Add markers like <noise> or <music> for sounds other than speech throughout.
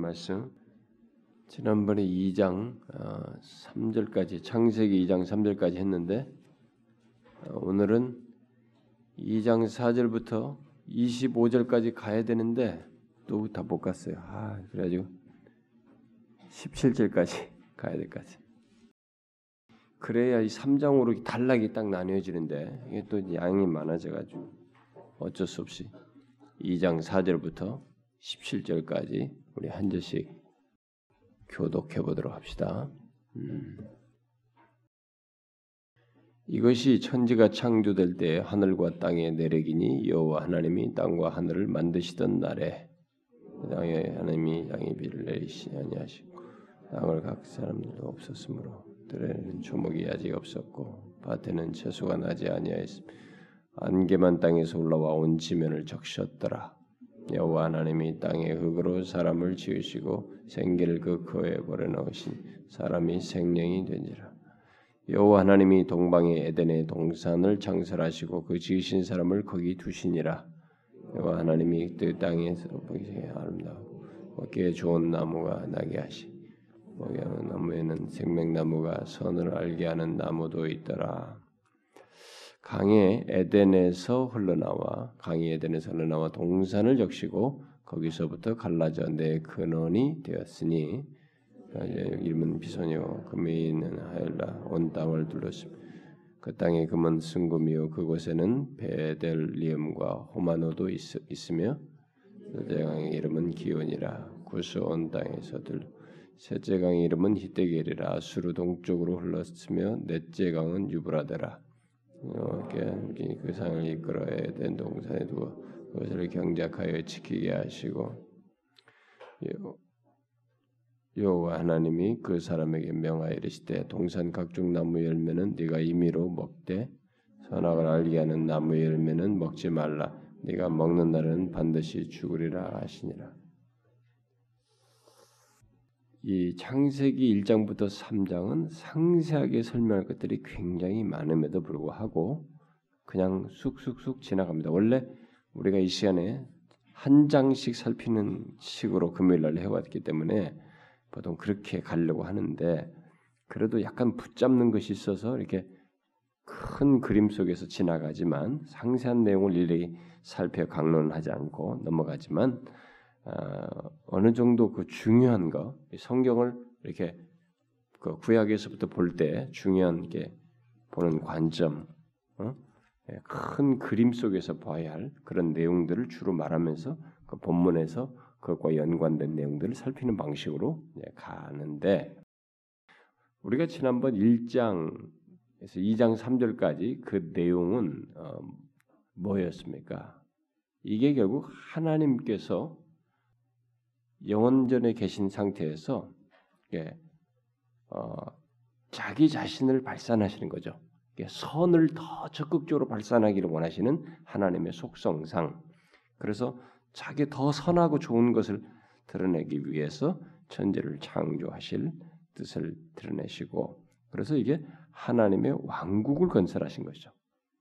말씀 지난번에 2장 3절까지 창세기 2장 3절까지 했는데 어, 오늘은 2장 4절부터 25절까지 가야 되는데 또 다 못 갔어요. 아, 그래가지고 17절까지 <laughs> 가야 될 것 같아요. 그래야 이 3장으로 단락이 딱 나뉘어지는데 이게 또 양이 많아져가지고 어쩔 수 없이 2장 4절부터 17절까지 우리 한 절씩 교독해 보도록 합시다. 음. 이것이 천지가 창조될 때 하늘과 땅의 내력이니 여호와 하나님이 땅과 하늘을 만드시던 날에 땅에 하나님이 땅에 비를 내리시니 아니하시고 땅을 각 사람들도 없었으므로 들에는 조목이 아직 없었고 밭에는 채소가 나지 아니하였으며 안개만 땅에서 올라와 온 지면을 적셨더라. 여호와 하나님이 땅의 흙으로 사람을 지으시고 생기를 그 거에 버려 넣으신 사람이 생명이 된지라. 여호와 하나님이 동방의 에덴의 동산을 창설하시고 그 지으신 사람을 거기 두시니라. 여호와 하나님이 그 땅에서 보기 아름다워 먹기에 좋은 나무가 나게 하시. 먹이 나무에는 생명나무가 선을 알게 하는 나무도 있더라. 강의 에덴에서 흘러나와 강의 에덴에서 흘러나와 동산을 적시고 거기서부터 갈라져 내 근원이 되었으니 이름은 비소니오 금에 있는 하엘라 온 땅을 둘렀으며 그 땅에 금은 승금이요. 그곳에는 베델리엄과 호마노도 있, 으며 셋째강의 이름은 기온이라. 구스 온 땅에서 들 셋째 강의 이름은 히데겔이라. 수루 동쪽으로 흘렀으며 넷째 강은 유브라데라 이렇게 그 상을 이끌어야 된 동산에 두어 그것을 경작하여 지키게 하시고 여호와 하나님이 그 사람에게 명하여 이르시되 동산 각종 나무 열매는 네가 임의로 먹되 선악을 알게 하는 나무 열매는 먹지 말라. 네가 먹는 날은 반드시 죽으리라 하시니라 이 창세기 1장부터 3장은 상세하게 설명할 것들이 굉장히 많음에도 불구하고 그냥 쑥쑥쑥 지나갑니다. 원래 우리가 이 시간에 한 장씩 살피는 식으로 금요일 날 해왔기 때문에 보통 그렇게 가려고 하는데 그래도 약간 붙잡는 것이 있어서 이렇게 큰 그림 속에서 지나가지만 상세한 내용을 일일이 살펴 강론하지 않고 넘어가지만 어, 어느 정도 그 중요한 거 성경을 이렇게 그 구약에서부터 볼 때 중요한 게 보는 관점, 어? 예, 큰 그림 속에서 봐야 할 그런 내용들을 주로 말하면서 그 본문에서 그것과 연관된 내용들을 살피는 방식으로 가는데 우리가 지난번 1장에서 2장 3절까지 그 내용은 어, 뭐였습니까? 이게 결국 하나님께서 영원전에 계신 상태에서 예, 어, 자기 자신을 발산하시는 거죠. 선을 더 적극적으로 발산하기를 원하시는 하나님의 속성상 그래서 자기 더 선하고 좋은 것을 드러내기 위해서 천지를 창조하실 뜻을 드러내시고 그래서 이게 하나님의 왕국을 건설하신 것이죠.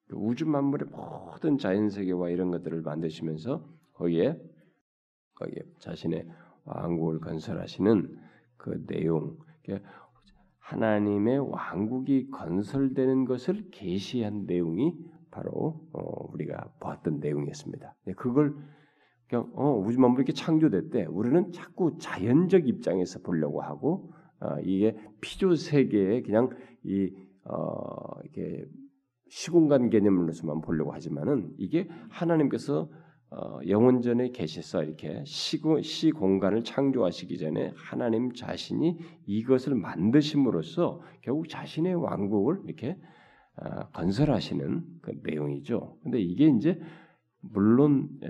그 우주 만물의 모든 자연 세계와 이런 것들을 만드시면서 거기에 거기에 자신의 왕국을 건설하시는 그 내용, 하나님의 왕국이 건설되는 것을 계시한 내용이 바로 어, 우리가 보았던 내용이었습니다. 그걸 그냥 어, 우주 만물이 이렇게 창조됐대. 우리는 자꾸 자연적 입장에서 보려고 하고 어, 이게 피조 세계에 그냥 이 어, 이렇게 시공간 개념으로서만 보려고 하지만은 이게 하나님께서 어, 영원전에 계셔서 이렇게 시고, 시 공간을 창조하시기 전에 하나님 자신이 이것을 만드심으로써 결국 자신의 왕국을 이렇게 어, 건설하시는 그 내용이죠. 근데 이게 이제 물론 에,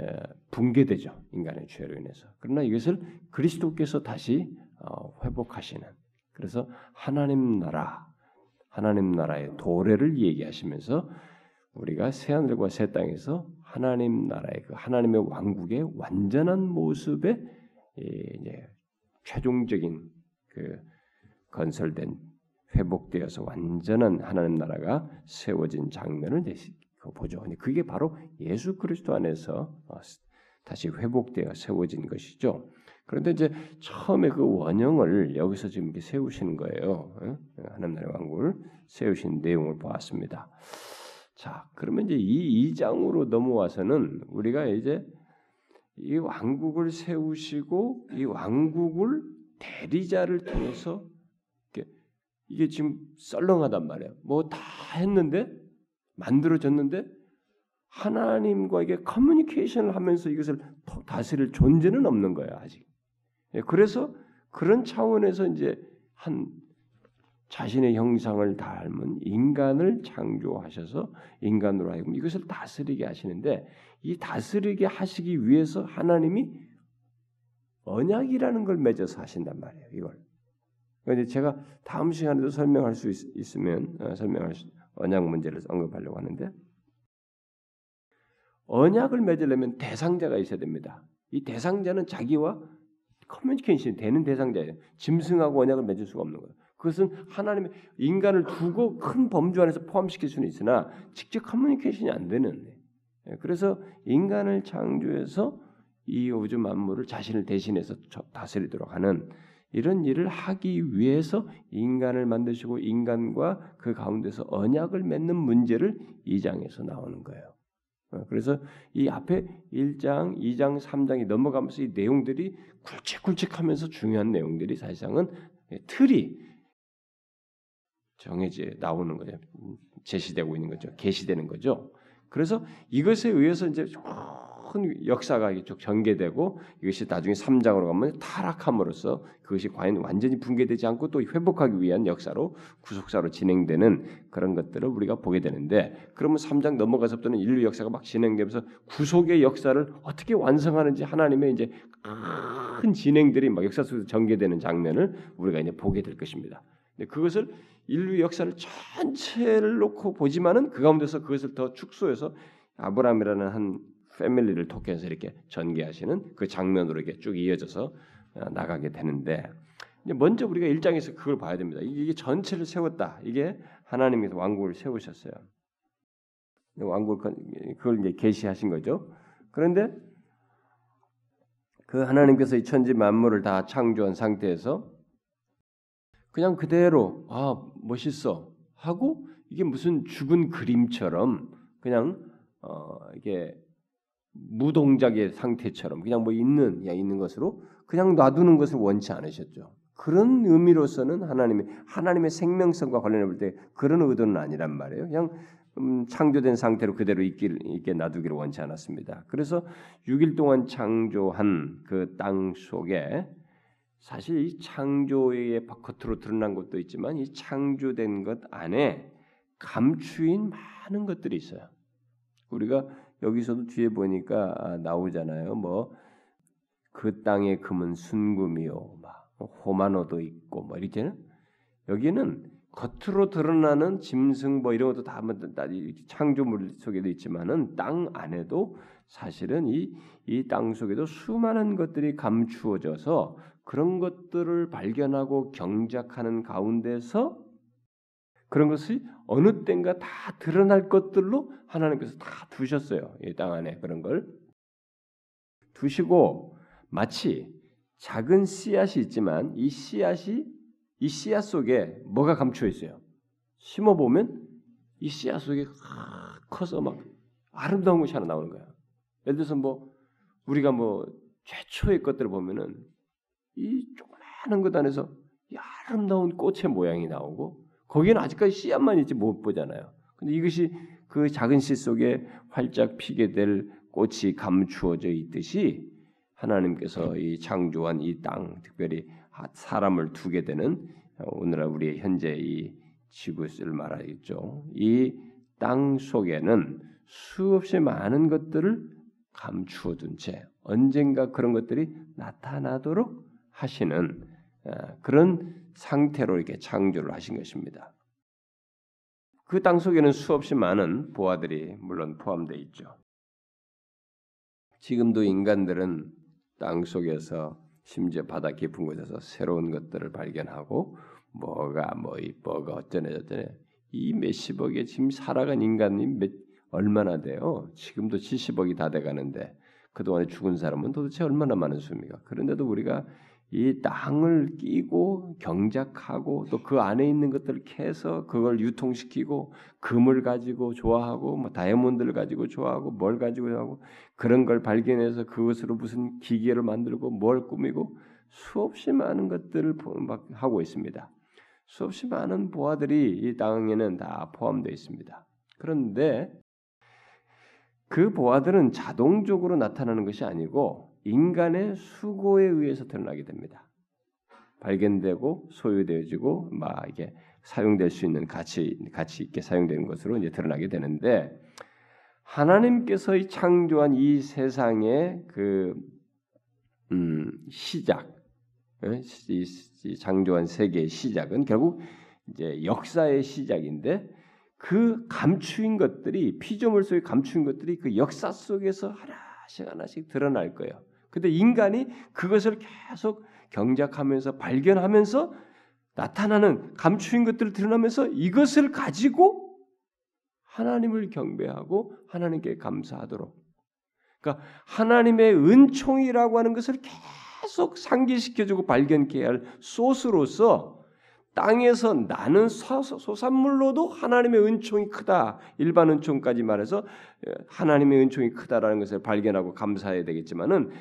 붕괴되죠 인간의 죄로 인해서. 그러나 이것을 그리스도께서 다시 어, 회복하시는. 그래서 하나님 나라, 하나님 나라의 도래를 얘기하시면서 우리가 새 하늘과 새 땅에서 하나님 나라의 그 하나님의 왕국의 완전한 모습에 이제 최종적인 그 건설된 회복되어서 완전한 하나님 나라가 세워진 장면을 보죠. 그게 바로 예수 그리스도 안에서 어, 다시 회복되어 세워진 것이죠. 그런데 이제 처음에 그 원형을 여기서 지금 세우시는 거예요. 하나님 나라의 왕국을 세우신 내용을 보았습니다. 자, 그러면 이제 이 2장으로 넘어와서는 우리가 이제 이 왕국을 세우시고 이 왕국을 대리자를 통해서 이게 지금 썰렁하단 말이에요. 뭐 다 했는데 만들어졌는데 하나님과 이게 커뮤니케이션을 하면서 이것을 다스릴 존재는 없는 거예요 아직. 예, 그래서 그런 차원에서 이제 한 자신의 형상을 닮은 인간을 창조하셔서 인간으로 하여금 이것을 다스리게 하시는데 이 다스리게 하시기 위해서 하나님이 언약이라는 걸 맺어서 하신단 말이에요. 이걸. 그러니까 제가 다음 시간에도 설명할 수 있, 으면 어, 설명할 수, 언약 문제를 언급하려고 하는데 언약을 맺으려면 대상자가 있어야 됩니다. 이 대상자는 자기와 커뮤니케이션이 되는 대상자예요. 짐승하고 언약을 맺을 수가 없는 거예요. 그것은 하나님의 인간을 두고 큰 범주 안에서 포함시킬 수는 있으나 직접 커뮤니케이션이 안 되는. 예, 그래서 인간을 창조해서 이 우주 만물을 자신을 대신해서 다스리도록 하는 이런 일을 하기 위해서 인간을 만드시고 인간과 그 가운데서 언약을 맺는 문제를 이 장에서 나오는 거예요. 어, 그래서 이 앞에 1장, 2장, 3장이 넘어가면서 이 내용들이 굵직굵직하면서 중요한 내용들이 사실상은 틀이 정해져 나오는 거죠. 제시되고 있는 거죠. 계시되는 거죠. 그래서 이것에 의해서 이제 큰 역사가 쭉 전개되고 이것이 나중에 3장으로 가면 타락함으로써 그것이 과연 완전히 붕괴되지 않고 또 회복하기 위한 역사로 구속사로 진행되는 그런 것들을 우리가 보게 되는데 그러면 3장 넘어가서부터는 인류 역사가 막 진행되면서 구속의 역사를 어떻게 완성하는지 하나님의 이제 큰 진행들이 막 역사 속에서 전개되는 장면을 우리가 이제 보게 될 것입니다. 그것을 인류 역사를 전체를 놓고 보지만은 그 가운데서 그것을 더 축소해서 아브라함이라는 한 패밀리를 토해서 이렇게 전개하시는 그 장면으로 이렇게 쭉 이어져서 어, 나가게 되는데 먼저 우리가 일장에서 그걸 봐야 됩니다. 이게 전체를 세웠다. 이게 하나님께서 왕국을 세우셨어요. 왕국을 그걸 이제 계시하신 거죠. 그런데 그 하나님께서 이 천지 만물을 다 창조한 상태에서 그냥 그대로 아 멋있어 하고 이게 무슨 죽은 그림처럼 그냥 어 이게 무동작의 상태처럼 그냥 뭐 있는 야 있는 것으로 그냥 놔두는 것을 원치 않으셨죠. 그런 의미로서는 하나님의 하나님의 생명성과 관련해 볼 때 그런 의도는 아니란 말이에요. 그냥 음, 창조된 상태로 그대로 있길, 있게 놔두기를 원치 않았습니다. 그래서 6일 동안 창조한 그 땅 속에 사실 이 창조의 겉으로 드러난 것도 있지만 이 창조된 것 안에 감추인 많은 것들이 있어요. 우리가 여기서도 뒤에 보니까 아, 나오잖아요. 뭐 그 땅의 금은 순금이요, 막 호마노도 있고 뭐 이렇게는 여기는 겉으로 드러나는 짐승 뭐 이런 것도 다 창조물 속에도 있지만은 땅 안에도 사실은 이 이 땅 속에도 수많은 것들이 감추어져서 그런 것들을 발견하고 경작하는 가운데서 그런 것이 어느 땐가 다 드러날 것들로 하나님께서 다 두셨어요. 이 땅 안에 그런 걸 두시고 마치 작은 씨앗이 있지만 이 씨앗이 이 씨앗 속에 뭐가 감추어 있어요. 심어 보면 이 씨앗 속에 커서 막 아름다운 것이 하나 나오는 거야. 예를 들어서 뭐 우리가 뭐 최초의 것들을 보면은 이 조그마한 것 안에서 이 아름다운 꽃의 모양이 나오고 거기는 아직까지 씨앗만 있지 못 보잖아요. 근데 이것이 그 작은 씨 속에 활짝 피게 될 꽃이 감추어져 있듯이 하나님께서 이 창조한 이 땅, 특별히 사람을 두게 되는 오늘날 우리의 현재 이 지구를 말하겠죠. 이 땅 속에는 수없이 많은 것들을 감추어 둔 채 언젠가 그런 것들이 나타나도록 하시는 아, 그런 상태로 이렇게 창조를 하신 것입니다. 그 땅 속에는 수없이 많은 보아들이 물론 포함되어 있죠. 지금도 인간들은 땅 속에서 심지어 바다 깊은 곳에서 새로운 것들을 발견하고 뭐가 뭐 이뻐가 어쩌네 저쩌네 이 몇십억에 지금 살아간 인간이 몇 얼마나 돼요? 지금도 70억이 다 돼가는데 그동안에 죽은 사람은 도대체 얼마나 많은 수입니까? 그런데도 우리가 이 땅을 끼고 경작하고 또 그 안에 있는 것들을 캐서 그걸 유통시키고 금을 가지고 좋아하고 뭐 다이아몬드를 가지고 좋아하고 뭘 가지고 하고 그런 걸 발견해서 그것으로 무슨 기계를 만들고 뭘 꾸미고 수없이 많은 것들을 막 하고 있습니다. 수없이 많은 보아들이 이 땅에는 다 포함되어 있습니다. 그런데 그 보아들은 자동적으로 나타나는 것이 아니고 인간의 수고에 의해서 드러나게 됩니다. 발견되고 소유되어지고 막 이게 사용될 수 있는 가치 가치 있게 사용되는 것으로 이제 드러나게 되는데 하나님께서 이 창조한 이 세상의 그 음, 시작, 예? 이 창조한 세계의 시작은 결국 이제 역사의 시작인데 그 감추인 것들이 피조물 속에 감추인 것들이 그 역사 속에서 하나씩 하나씩 드러날 거예요. 근데 인간이 그것을 계속 경작하면서 발견하면서 나타나는 감추인 것들을 드러나면서 이것을 가지고 하나님을 경배하고 하나님께 감사하도록. 그러니까 하나님의 은총이라고 하는 것을 계속 상기시켜주고 발견케 할 소스로서 땅에서 나는 소산물로도 하나님의 은총이 크다. 일반 은총까지 말해서 예, 하나님의 은총이 크다라는 것을 발견하고 감사해야 되겠지만은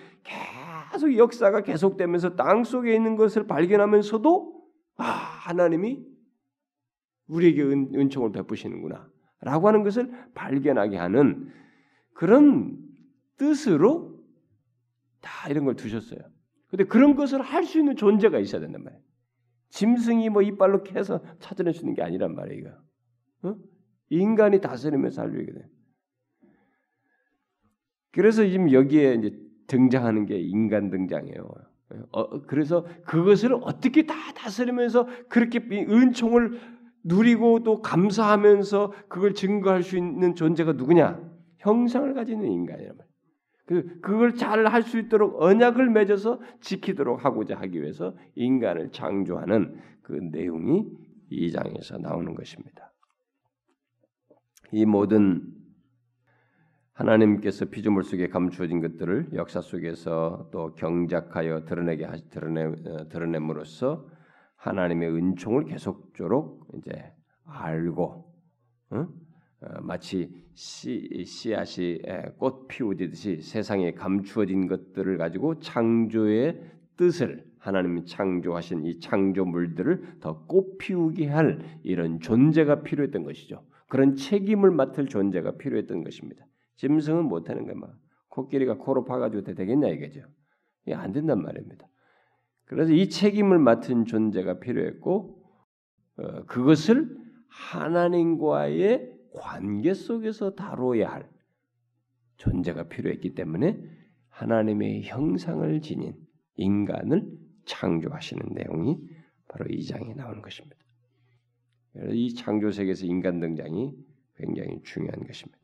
계속 역사가 계속되면서 땅 속에 있는 것을 발견하면서도 아, 하나님이 우리에게 은, 은총을 베푸시는구나. 라고 하는 것을 발견하게 하는 그런 뜻으로 다 이런 걸 두셨어요. 근데 그런 것을 할 수 있는 존재가 있어야 된단 말이에요. 짐승이 뭐 이빨로 캐서 찾아낼 수 있는 게 아니란 말이에요. 어? 인간이 다스리면서 살려야 돼. 그래서 지금 여기에 이제 등장하는 게 인간 등장이에요. 어, 그래서 그것을 어떻게 다 다스리면서 그렇게 은총을 누리고 또 감사하면서 그걸 증거할 수 있는 존재가 누구냐? 형상을 가지는 인간이란 말이에요. 그 그걸 잘 할 수 있도록 언약을 맺어서 지키도록 하고자 하기 위해서 인간을 창조하는 그 내용이 이 장에서 나오는 것입니다. 이 모든 하나님께서 피조물 속에 감추어진 것들을 역사 속에서 또 경작하여 드러내게 하시 드러내 어, 드러냄으로써 하나님의 은총을 계속적으로 이제 알고 응? 어, 마치 씨, 씨앗이 꽃 피우듯이 세상에 감추어진 것들을 가지고 창조의 뜻을 하나님이 창조하신 이 창조물들을 더 꽃피우게 할 이런 존재가 필요했던 것이죠. 그런 책임을 맡을 존재가 필요했던 것입니다. 짐승은 못하는 거야. 막 코끼리가 코로 파가지고 되겠냐 이거죠. 이게 안 된단 말입니다. 그래서 이 책임을 맡은 존재가 필요했고 어, 그것을 하나님과의 관계 속에서 다뤄야 할 존재가 필요했기 때문에 하나님의 형상을 지닌 인간을 창조하시는 내용이 바로 이 장에 나오는 것입니다. 이 창조 세계에서 인간 등장이 굉장히 중요한 것입니다.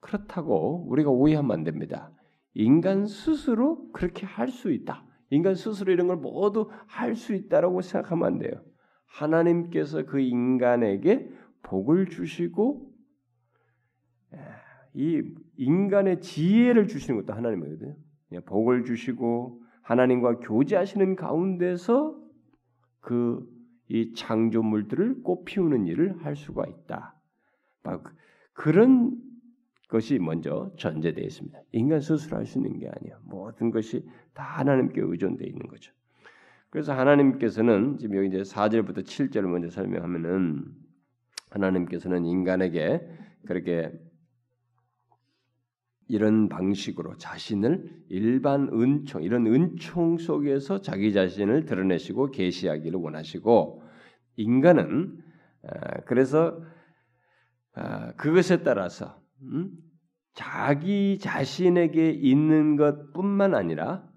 그렇다고 우리가 오해하면 안 됩니다. 인간 스스로 그렇게 할 수 있다. 인간 스스로 이런 걸 모두 할 수 있다라고 생각하면 안 돼요. 하나님께서 그 인간에게 복을 주시고 이 인간의 지혜를 주시는 것도 하나님이거든요. 복을 주시고 하나님과 교제하시는 가운데서 그 이 창조물들을 꽃피우는 일을 할 수가 있다. 그런 것이 먼저 전제되어 있습니다. 인간 스스로 할 수 있는 게 아니야. 모든 것이 다 하나님께 의존되어 있는 거죠. 그래서 하나님께서는 지금 여기 이제 4절부터 7절을 먼저 설명하면은 하나님께서는 인간에게 그렇게 이런 방식으로 자신을 일반 은총 이런 은총 속에서 자기 자신을 드러내시고 계시하기를 원하시고 인간은 아, 그래서 아, 그것에 따라서 음, 자기 자신에게 있는 것뿐만 아니라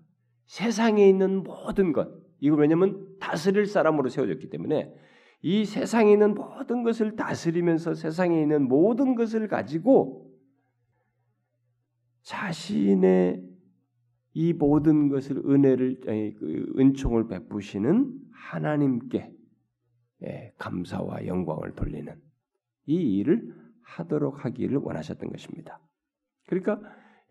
세상에 있는 모든 것 이거 왜냐하면 다스릴 사람으로 세워졌기 때문에 이 세상에 있는 모든 것을 다스리면서 세상에 있는 모든 것을 가지고 자신의 이 모든 것을 은혜를 그 은총을 베푸시는 하나님께 예, 감사와 영광을 돌리는 이 일을 하도록 하기를 원하셨던 것입니다. 그러니까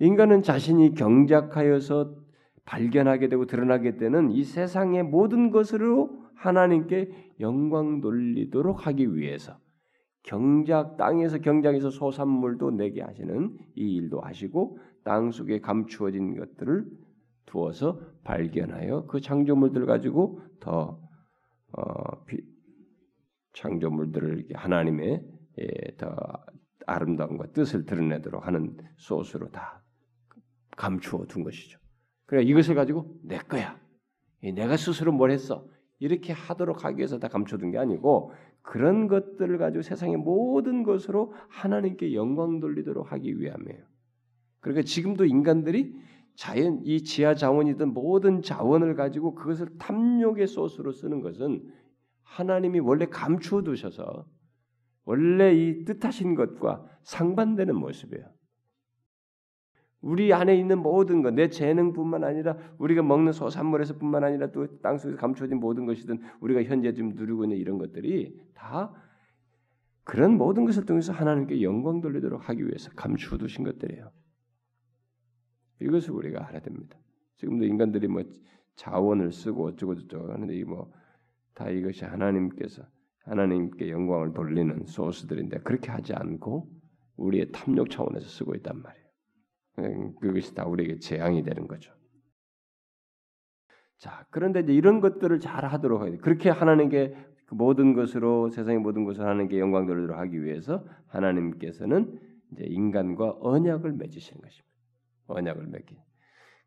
인간은 자신이 경작하여서 발견하게 되고 드러나게 되는 이 세상의 모든 것으로 하나님께 영광 돌리도록 하기 위해서 경작 땅에서 경작에서 소산물도 내게 하시는 이 일도 하시고 땅 속에 감추어진 것들을 두어서 발견하여 그 창조물들 가지고 더 어, 비, 창조물들을 하나님의 예, 더 아름다움과 뜻을 드러내도록 하는 소스로 다 감추어 둔 것이죠. 그래 이것을 가지고 내 거야. 내가 스스로 뭘 했어. 이렇게 하도록 하기 위해서 다 감춰둔 게 아니고 그런 것들을 가지고 세상의 모든 것으로 하나님께 영광 돌리도록 하기 위함이에요. 그러니까 지금도 인간들이 자연 이 지하 자원이든 모든 자원을 가지고 그것을 탐욕의 소스로 쓰는 것은 하나님이 원래 감추어 두셔서 원래 이 뜻하신 것과 상반되는 모습이에요. 우리 안에 있는 모든 것, 내 재능뿐만 아니라 우리가 먹는 소산물에서뿐만 아니라 또 땅속에서 감춰진 모든 것이든 우리가 현재 지금 누리고 있는 이런 것들이 다 그런 모든 것을 통해서 하나님께 영광 돌리도록 하기 위해서 감추어 두신 것들이에요. 이것을 우리가 알아야 됩니다. 지금도 인간들이 뭐 자원을 쓰고 어쩌고 저쩌고 하는데 이 뭐 다 이것이 하나님께서 하나님께 영광을 돌리는 소스들인데 그렇게 하지 않고 우리의 탐욕 차원에서 쓰고 있단 말이에요. 음, 그것이 다 우리에게 재앙이 되는 거죠. 자, 그런데 이제 이런 것들을 잘 하도록 해야 돼. 그렇게 하나님께 그 모든 것으로 세상의 모든 것을 하나님께 영광 돌리도록 하기 위해서 하나님께서는 이제 인간과 언약을 맺으시는 것입니다. 언약을 맺기.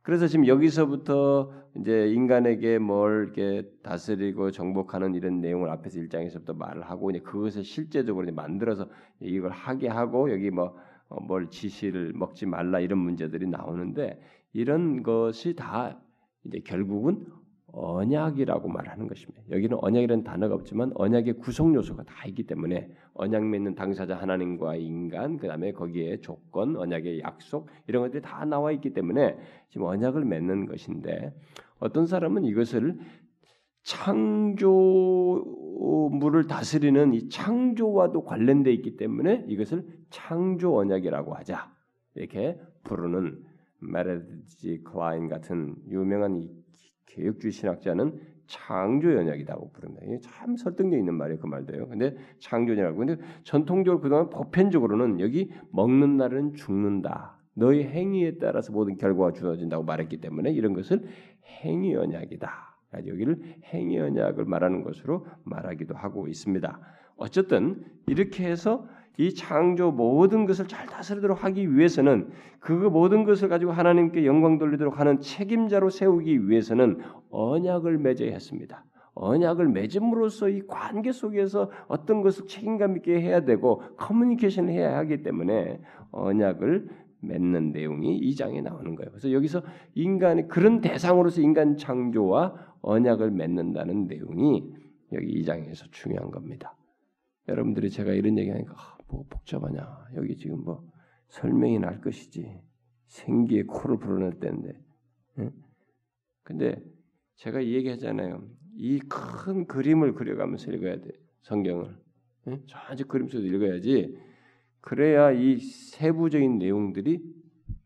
그래서 지금 여기서부터 이제 인간에게 뭘 이렇게 다스리고 정복하는 이런 내용을 앞에서 일장에서부터 말을 하고 이제 그것을 실제적으로 이제 만들어서 이걸 하게 하고 여기 뭐뭐 뭘 지시를 먹지 말라 이런 문제들이 나오는데 이런 것이 다 이제 결국은 언약이라고 말하는 것입니다. 여기는 언약이라는 단어가 없지만 언약의 구성 요소가 다 있기 때문에 언약 맺는 당사자 하나님과 인간 그다음에 거기에 조건, 언약의 약속 이런 것들이 다 나와 있기 때문에 지금 언약을 맺는 것인데 어떤 사람은 이것을 창조물을 다스리는 이 창조와도 관련돼 있기 때문에 이것을 창조 언약이라고 하자 이렇게 부르는 메르지 클라인 같은 유명한 개혁주의 신학자는 창조 부릅니다. 이게 참 설득력 있는 말이에요. 그 말도요. 근데 창조냐고. 근데 전통적으로 그동안 보편적으로는 여기 먹는 날은 죽는다. 너희 행위에 따라서 모든 결과가 주어진다고 말했기 때문에 이런 것을 행위 언약이다. 여기를 행위 언약을 말하는 것으로 말하기도 하고 있습니다. 어쨌든 이렇게 해서 이 창조 모든 것을 잘 다스리도록 하기 위해서는 그 모든 것을 가지고 하나님께 영광 돌리도록 하는 책임자로 세우기 위해서는 언약을 맺어야 했습니다. 언약을 맺음으로써 이 관계 속에서 어떤 것을 책임감 있게 해야 되고 커뮤니케이션을 해야 하기 때문에 언약을 맺는 내용이 이 장에 나오는 거예요. 그래서 여기서 인간의 그런 대상으로서 인간 창조와 언약을 맺는다는 내용이 여기 이 장에서 중요한 겁니다. 여러분들이 제가 이런 얘기하니까 아, 뭐 복잡하냐? 여기 지금 뭐 설명이 날 것이지 생기에 코를 불어낼 때인데. 응? 근데 제가 이 얘기하잖아요. 이 큰 그림을 그려가면서 읽어야 돼 성경을. 응? 전체 그림 속에서 읽어야지. 그래야 이 세부적인 내용들이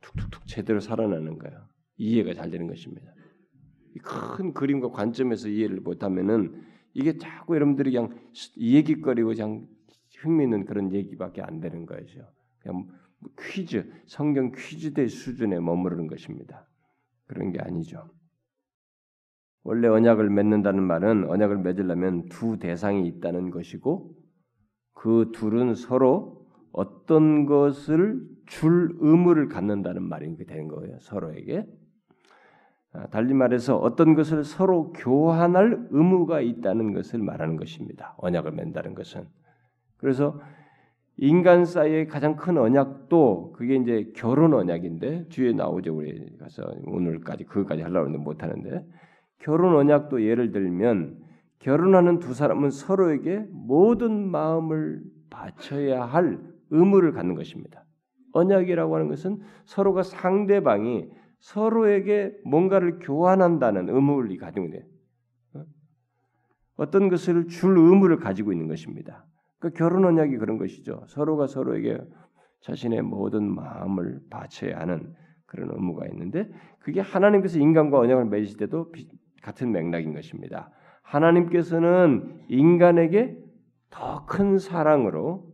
툭툭툭 제대로 살아나는 거예요. 이해가 잘 되는 것입니다. 큰 그림과 관점에서 이해를 못하면은 이게 자꾸 여러분들이 그냥 얘기거리고 그냥 흥미있는 그런 얘기밖에 안 되는 거죠. 그냥 퀴즈, 성경 퀴즈대 수준에 머무르는 것입니다. 그런 게 아니죠. 원래 언약을 맺는다는 말은 언약을 맺으려면 두 대상이 있다는 것이고 그 둘은 서로 어떤 것을 줄 의무를 갖는다는 말이 되는 거예요. 서로에게. 아, 달리 말해서 어떤 것을 서로 교환할 의무가 있다는 것을 말하는 것입니다. 언약을 맺는다는 것은. 그래서 인간 사이의 가장 큰 언약도 그게 이제 결혼 언약인데 뒤에 나오죠 우리 가서 오늘까지 그것까지 하려고 하는데 못 하는데 결혼 언약도 예를 들면 결혼하는 두 사람은 서로에게 모든 마음을 바쳐야 할 의무를 갖는 것입니다. 언약이라고 하는 것은 서로가 상대방이 서로에게 뭔가를 교환한다는 의무를 가지고 있는 어? 어떤 것을 줄 의무를 가지고 있는 것입니다. 그 결혼 언약이 그런 것이죠. 서로가 서로에게 자신의 모든 마음을 바쳐야 하는 그런 의무가 있는데 그게 하나님께서 인간과 언약을 맺으실 때도 같은 맥락인 것입니다. 하나님께서는 인간에게 더 큰 사랑으로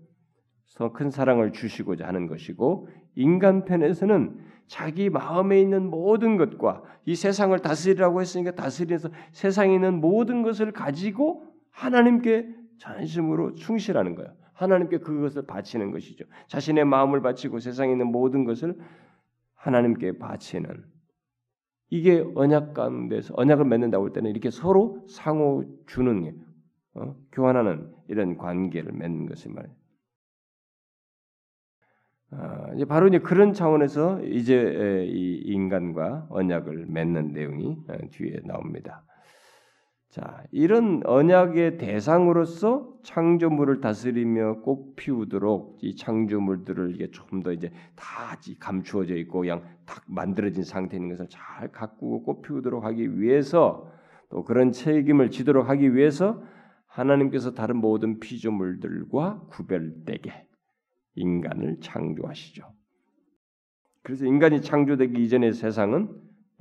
더 큰 사랑을 주시고자 하는 것이고 인간 편에서는 자기 마음에 있는 모든 것과 이 세상을 다스리라고 했으니까 다스리면서 세상에 있는 모든 것을 가지고 하나님께 전심으로 충실하는 거예요. 하나님께 그것을 바치는 것이죠. 자신의 마음을 바치고 세상에 있는 모든 것을 하나님께 바치는 이게 언약 가운데서 언약을 맺는다고 할 때는 이렇게 서로 상호 주는 어? 교환하는 이런 관계를 맺는 것을 말이에요. 아, 바로 이제 그런 차원에서 이제 이 인간과 언약을 맺는 내용이 어, 뒤에 나옵니다. 자, 이런 언약의 대상으로서 창조물을 다스리며 꽃 피우도록 이 창조물들을 이게 좀 더 이제 다 감추어져 있고 그냥 딱 만들어진 상태에 있는 것을 잘 가꾸고 꽃 피우도록 하기 위해서 또 그런 책임을 지도록 하기 위해서 하나님께서 다른 모든 피조물들과 구별되게 인간을 창조하시죠. 그래서 인간이 창조되기 이전의 세상은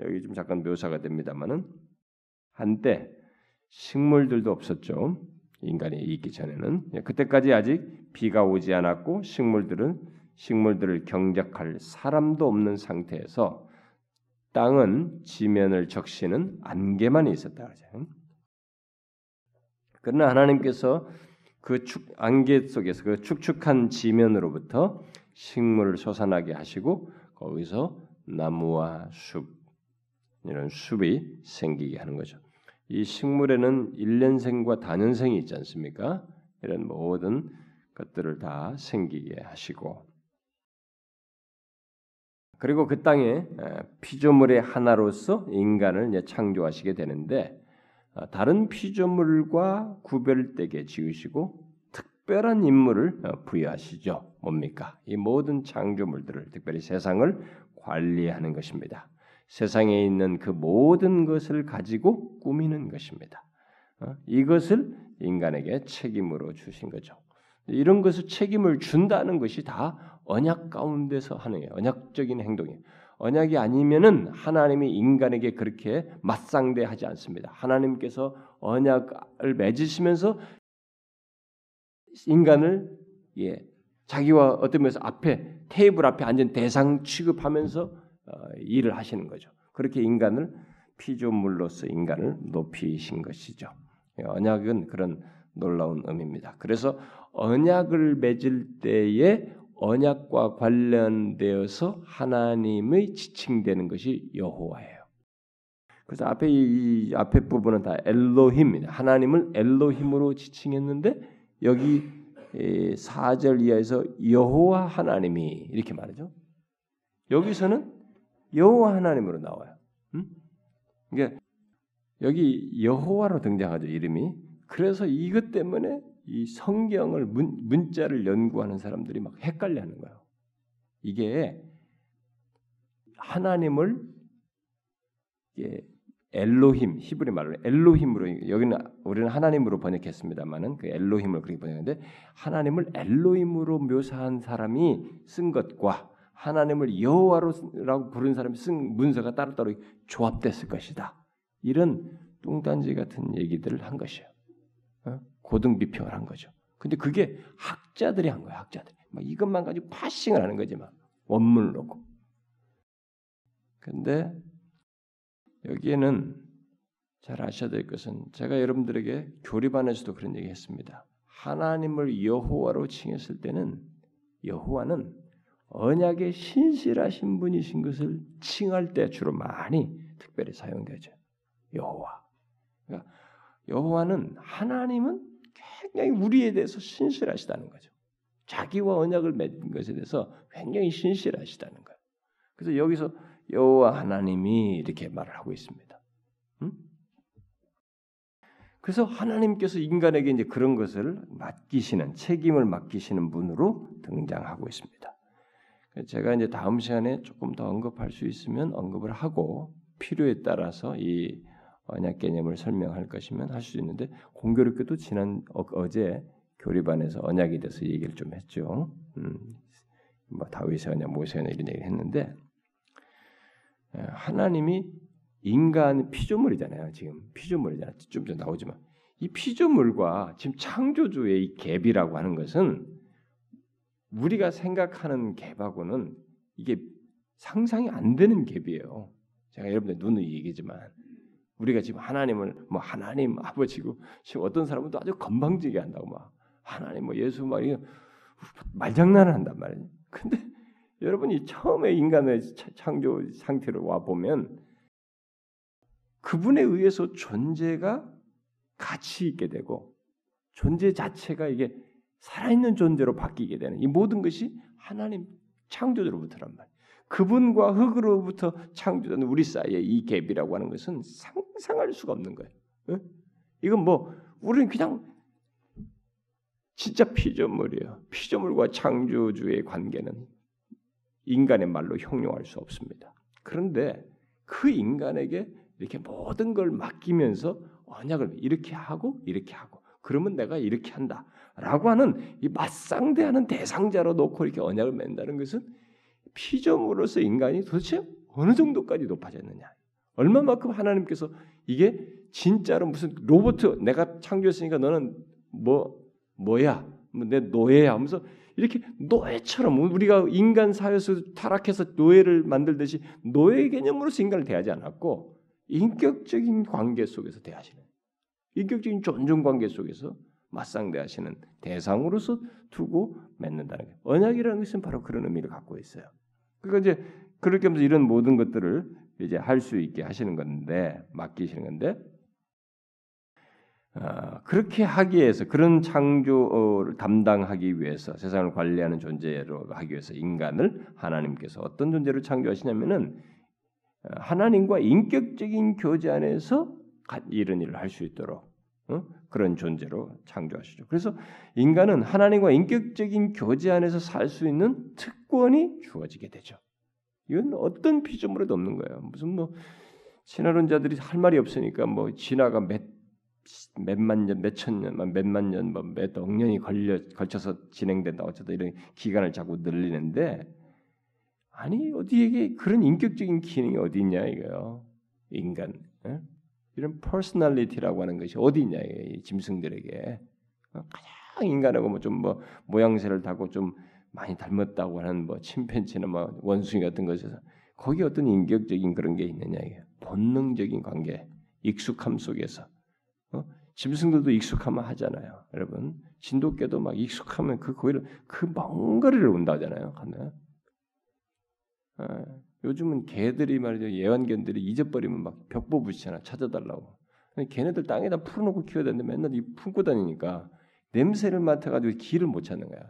여기 좀 잠깐 묘사가 됩니다만은 한때 식물들도 없었죠. 인간이 있기 전에는 예, 그때까지 아직 비가 오지 않았고 식물들은 식물들을 경작할 사람도 없는 상태에서 땅은 지면을 적시는 안개만 있었다 그러죠. 그러나 하나님께서 그 축, 안개 속에서 그 축축한 지면으로부터 식물을 솟아나게 하시고 거기서 나무와 숲 이런 숲이 생기게 하는 거죠. 이 식물에는 1년생과 단연생이 있지 않습니까? 이런 모든 것들을 다 생기게 하시고 그리고 그 땅에 피조물의 하나로서 인간을 창조하시게 되는데 아, 다른 피조물과 구별되게 지으시고 특별한 임무를 어, 부여하시죠. 뭡니까? 이 모든 창조물들을 특별히 세상을 관리하는 것입니다. 세상에 있는 그 모든 것을 가지고 꾸미는 것입니다. 어? 이것을 인간에게 책임으로 주신 거죠. 이런 것을 책임을 준다는 것이 다 언약 가운데서 하는 거예요. 언약적인 행동이에요. 언약이 아니면은 하나님이 인간에게 그렇게 맞상대하지 않습니다. 하나님께서 언약을 맺으시면서 인간을 예, 자기와 어떤 면에서 앞에 테이블 앞에 앉은 대상 취급하면서 어, 일을 하시는 거죠. 그렇게 인간을 피조물로서 인간을 높이신 것이죠. 예, 언약은 그런 놀라운 의미입니다. 그래서 언약을 맺을 때에 언약과 관련되어서 하나님의 지칭되는 것이 여호와예요. 그래서 앞에 이, 이 앞에 부분은 다 엘로힘입니다. 하나님을 엘로힘으로 지칭했는데 여기 4절 이하에서 여호와 하나님이 이렇게 말하죠. 여기서는 여호와 하나님으로 나와요. 음? 그러니까 여기 여호와로 등장하죠 이름이. 그래서 이것 때문에 이 성경을 문, 문자를 연구하는 사람들이 막 헷갈려하는 거예요. 이게 하나님을 이게 엘로힘 히브리 말로 엘로힘으로 여기는 우리는 하나님으로 번역했습니다만은 그 엘로힘을 그렇게 번역했는데 하나님을 엘로힘으로 묘사한 사람이 쓴 것과 하나님을 여호와로라고 부른 사람이 쓴 문서가 따로따로 조합됐을 것이다. 이런 뚱딴지 같은 얘기들을 한 것이에요. 어? 고등 비평을 한 거죠. 근데 그게 학자들이 한 거야, 학자들이. 막 이것만 가지고 파싱을 하는 거지, 막 원문을 놓고. 근데 여기에는 잘 아셔야 될 것은 제가 여러분들에게 교리반에서도 그런 얘기 했습니다. 하나님을 여호와로 칭했을 때는 여호와는 언약에 신실하신 분이신 것을 칭할 때 주로 많이 특별히 사용되죠. 여호와. 그러니까 여호와는 하나님은 굉장히 우리에 대해서 신실하시다는 거죠. 자기와 언약을 맺은 것에 대해서 굉장히 신실하시다는 거예요. 그래서 여기서 여호와 하나님이 이렇게 말을 하고 있습니다. 음? 그래서 하나님께서 인간에게 이제 그런 것을 맡기시는 책임을 맡기시는 분으로 등장하고 있습니다. 제가 이제 다음 시간에 조금 더 언급할 수 있으면 언급을 하고 필요에 따라서 이 언약 개념을 설명할 것이면 할 수 있는데 공교롭게도 지난 어, 제 교리반에서 언약에 대해서 얘기를 좀 했죠. 음, 뭐 다윗의 언약, 모세의 언약 이런 얘기를 했는데 예, 하나님이 인간 피조물이잖아요. 지금 피조물이잖아요. 좀전 나오지만 이 피조물과 지금 창조주의 이 갭이라고 하는 것은 우리가 생각하는 갭하고는 이게 상상이 안 되는 갭이에요. 제가 여러분들 눈을 얘기지만 우리가 지금 하나님을 뭐 하나님 아버지고 지금 어떤 사람은 또 아주 건방지게 한다고 막 하나님 뭐 예수 막 이거 말장난을 한단 말이에요. 근데 <laughs> 여러분이 처음에 인간의 창조 상태로 와 보면 그분에 의해서 존재가 가치 있게 되고 존재 자체가 이게 살아있는 존재로 바뀌게 되는 이 모든 것이 하나님 창조로부터란 말이에요. 그분과 흙으로부터 창조된 우리 사이의 이 갭이라고 하는 것은 상상할 수가 없는 거예요. 응? 이건 뭐 우리는 그냥 진짜 피조물이에요. 피조물과 창조주의 관계는 인간의 말로 형용할 수 없습니다. 그런데 그 인간에게 이렇게 모든 걸 맡기면서 언약을 이렇게 하고 이렇게 하고 그러면 내가 이렇게 한다라고 하는 이 맞상대하는 대상자로 놓고 이렇게 언약을 맺는다는 것은 피조물로서 인간이 도대체 어느 정도까지 높아졌느냐 얼마만큼 하나님께서 이게 진짜로 무슨 로봇 내가 창조했으니까 너는 뭐 뭐야 뭐내 노예야 하면서 이렇게 노예처럼 우리가 인간 사회에서 타락해서 노예를 만들듯이 노예 개념으로서 인간을 대하지 않았고 인격적인 관계 속에서 대하시는 인격적인 존중 관계 속에서 맞상대하시는 대상으로서 두고 맺는다는 거예요. 언약이라는 것은 바로 그런 의미를 갖고 있어요. 그러니까 이제 그렇게 하면서 이런 모든 것들을 이제 할 수 있게 하시는 건데 맡기시는 건데 어, 그렇게 하기 위해서 그런 창조를 담당하기 위해서 세상을 관리하는 존재로 하기 위해서 인간을 하나님께서 어떤 존재로 창조하시냐면은 어, 하나님과 인격적인 교제 안에서 이런 일을 할 수 있도록 어? 그런 존재로 창조하시죠. 그래서 인간은 하나님과 인격적인 교제 안에서 살 수 있는 특권이 주어지게 되죠. 이건 어떤 피조물에도 없는 거예요. 무슨 뭐 신화론자들이 할 말이 없으니까 뭐 진화가 몇 몇만 년, 몇천 년, 몇만 년, 뭐몇억 년이 걸려 걸쳐서 진행된다 어쩌다 이런 기간을 자꾸 늘리는데 아니 어디에 그런 인격적인 기능이 어디 있냐 이거요. 인간 에? 이런 personality라고 하는 것이 어디 있냐 이 짐승들에게 어, 가장 인간하고 뭐 좀뭐 뭐 모양새를 타고 좀 많이 닮았다고 하는 뭐 침팬지나 뭐 원숭이 같은 것에서 거기 어떤 인격적인 그런 게 있느냐 이게 본능적인 관계 익숙함 속에서 어? 짐승들도 익숙하면 하잖아요. 여러분 진돗개도 막 익숙하면 그 거기를 그 먼 거리를 온다잖아요. 가면 아, 요즘은 개들이 말이죠 예완견들이 잊어버리면 막 벽보 붙이잖아 찾아달라고. 걔네들 땅에다 풀어놓고 키워야 되는데 맨날 이 품고 다니니까 냄새를 맡아가지고 길을 못 찾는 거야.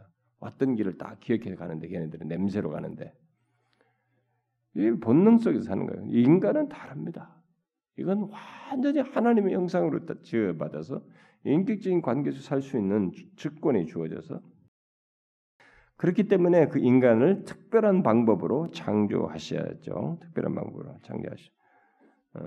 왔던 길을 딱 기억해 가는데 걔네들은 냄새로 가는데 이 본능 속에서 사는 거예요. 인간은 다릅니다. 이건 완전히 하나님의 형상으로 지어받아서 인격적인 관계에서 살 수 있는 주권이 주어져서 그렇기 때문에 그 인간을 특별한 방법으로 창조하셔야죠. 특별한 방법으로 창조하셔. 어,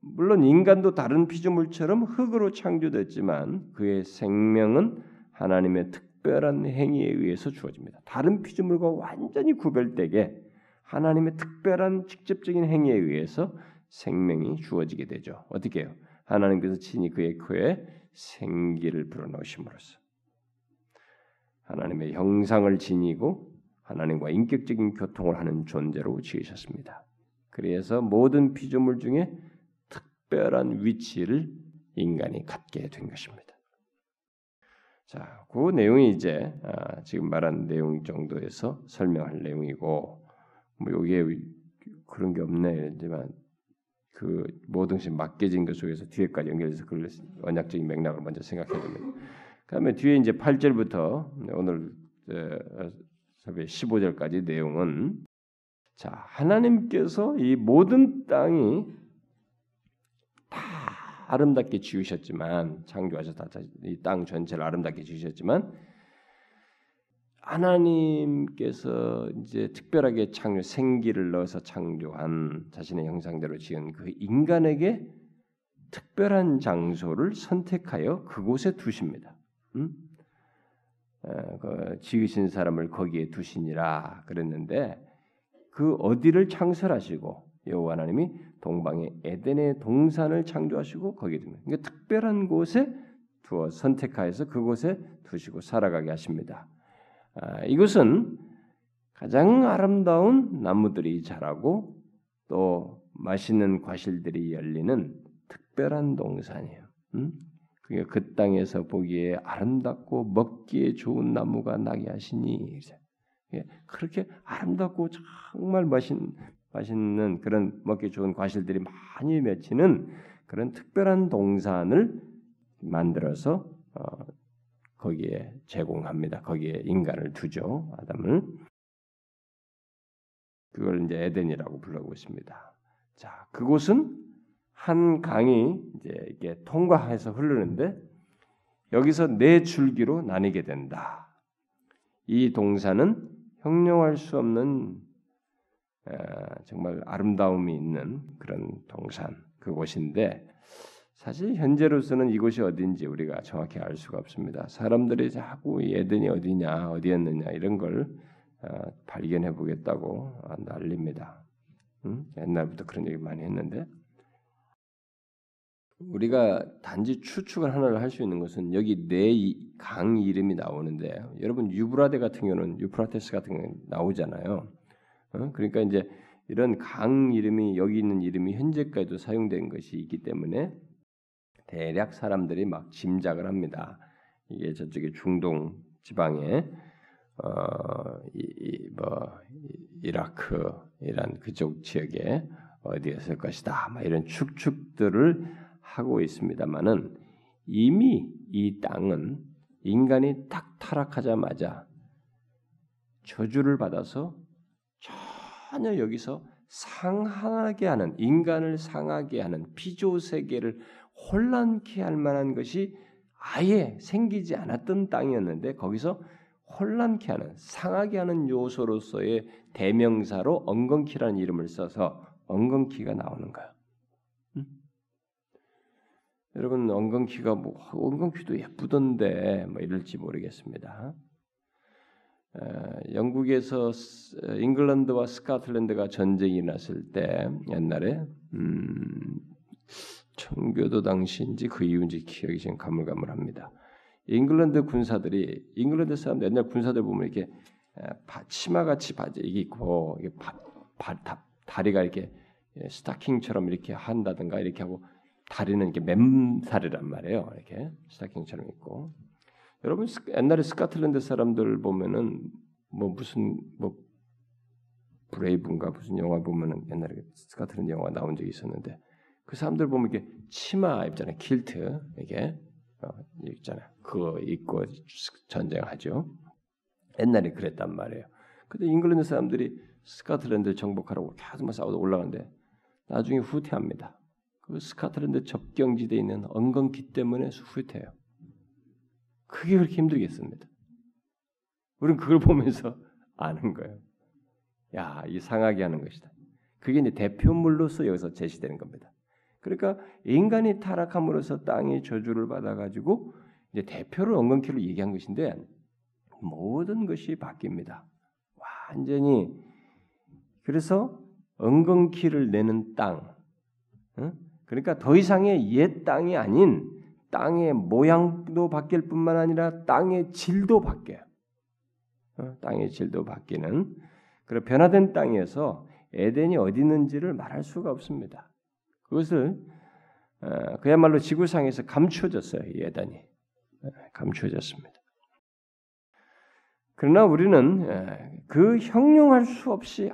물론 인간도 다른 피조물처럼 흙으로 창조됐지만 그의 생명은 하나님의 특별한 행위에 의해서 주어집니다. 다른 피조물과 완전히 구별되게 하나님의 특별한 직접적인 행위에 의해서 생명이 주어지게 되죠. 어떻게 해요? 하나님께서 친히 그의 코에 생기를 불어넣으심으로써 하나님의 형상을 지니고 하나님과 인격적인 교통을 하는 존재로 지으셨습니다. 그래서 모든 피조물 중에 특별한 위치를 인간이 갖게 된 것입니다. 자, 그 내용이 이제 아, 지금 말한 내용 정도에서 설명할 내용이고 뭐 여기에 그런 게 없네지만 그 모든 것이 맡겨진 것 속에서 뒤에까지 연결해서 그 언약적인 맥락을 먼저 됩니다. 그다음에 뒤에 이제 8절부터 오늘 15절까지 내용은 자 하나님께서 이 모든 땅이 다 아름답게 지으셨지만 창조하셔서 이 땅 전체를 아름답게 지으셨지만 하나님께서 이제 특별하게 창조 생기를 넣어서 창조한 자신의 형상대로 지은 그 인간에게 특별한 장소를 선택하여 그곳에 두십니다. 음? 어, 그 지으신 사람을 거기에 두시니라 그랬는데 그 어디를 창설하시고 여호와 하나님이 동방의 에덴의 동산을 창조하시고 거기에 두면 그러니까 특별한 곳에 두어 선택하여서 그곳에 두시고 살아가게 하십니다. 아, 이것은 가장 아름다운 나무들이 자라고 또 맛있는 과실들이 열리는 특별한 동산이에요. 음? 그 땅에서 보기에 아름답고 먹기에 좋은 나무가 나게 하시니 예, 그렇게 아름답고 정말 맛있, 맛있는 그런 먹기 좋은 과실들이 많이 맺히는 그런 특별한 동산을 만들어서 어, 거기에 제공합니다. 거기에 인간을 두죠. 아담을. 그걸 이제 에덴이라고 불러고 있습니다. 자, 그곳은 한 강이 이제 이게 통과해서 흐르는데 여기서 네 줄기로 나뉘게 된다. 이 동산은 형용할 수 없는 에, 정말 아름다움이 있는 그런 동산 그곳인데 사실 현재로서는 이곳이 어딘지 우리가 정확히 알 수가 없습니다. 사람들이 자꾸 에덴이 어디냐, 어디였느냐 이런 걸 어, 발견해 보겠다고 난립니다. 응? 옛날부터 그런 얘기 많이 했는데 우리가 단지 추측을 하나를 할 수 있는 것은 여기 네강 이름이 나오는데 여러분 유브라데 같은 경우는 유프라테스 같은 경우는 나오잖아요. 어? 그러니까 이제 이런 강 이름이 여기 있는 이름이 현재까지도 사용된 것이 있기 때문에 대략 사람들이 막 짐작을 합니다. 이게 저쪽에 중동 지방에 어, 이, 이, 뭐 이라크 이란 그쪽 지역에 어디였을 것이다. 막 이런 축축들을 하고 있습니다만은 이미 이 땅은 인간이 딱 타락하자마자 저주를 받아서 전혀 여기서 상하게 하는 인간을 상하게 하는 피조 세계를 혼란케 할 만한 것이 아예 생기지 않았던 땅이었는데 거기서 혼란케 하는 상하게 하는 요소로서의 대명사로 엉겅키라는 이름을 써서 엉겅키가 나오는 거야. 음? 여러분 엉겅키가 뭐 엉겅키도 예쁘던데 뭐 이럴지 모르겠습니다. 에, 영국에서 잉글랜드와 스코틀랜드가 전쟁이 났을 때 옛날에 음, 청교도 당시인지 그 이후인지 기억이 지금 가물가물합니다. 잉글랜드 군사들이 잉글랜드 사람들 옛날 군사들 보면 이렇게 치마 같이 바지 이게 있고 이게 바, 다리가 이렇게 스타킹처럼 이렇게 한다든가 이렇게 하고 다리는 이렇게 맨살이란 말이에요. 이렇게 스타킹처럼 있고 여러분 옛날에 스코틀랜드 사람들 보면은 뭐 무슨 뭐 Brave인가 무슨 영화 보면은 옛날에 스코틀랜드 영화 나온 적이 있었는데 그 사람들 보면 이게 치마 입잖아요. 킬트 이게 어, 있잖아요. 그거 입고 전쟁하죠. 옛날에 그랬단 말이에요. 근데 잉글랜드 사람들이 스코틀랜드 정복하라고 계속 싸우다 올라가는데 나중에 후퇴합니다. 그 스코틀랜드 접경지대에 있는 엉겅퀴 때문에 후퇴해요. 그게 그렇게 힘들겠습니다. 우리는 그걸 <laughs> 보면서 아는 거예요. 야, 이 상하게 하는 것이다. 그게 이제 대표물로서 여기서 제시되는 겁니다. 그러니까 인간이 타락함으로써 땅이 저주를 받아가지고 이제 대표를 엉겅퀴로 얘기한 것인데 모든 것이 바뀝니다. 완전히 그래서 엉겅퀴를 내는 땅, 그러니까 더 이상의 옛 땅이 아닌 땅의 모양도 바뀔 뿐만 아니라 땅의 질도 바뀌어요. 땅의 질도 바뀌는 그런 변화된 땅에서 에덴이 어디 있는지를 말할 수가 없습니다. 그것을 어, 그야말로 지구상에서 감추어졌어요. 예단이 어, 감추어졌습니다. 그러나 우리는 어, 그 형용할 수 없이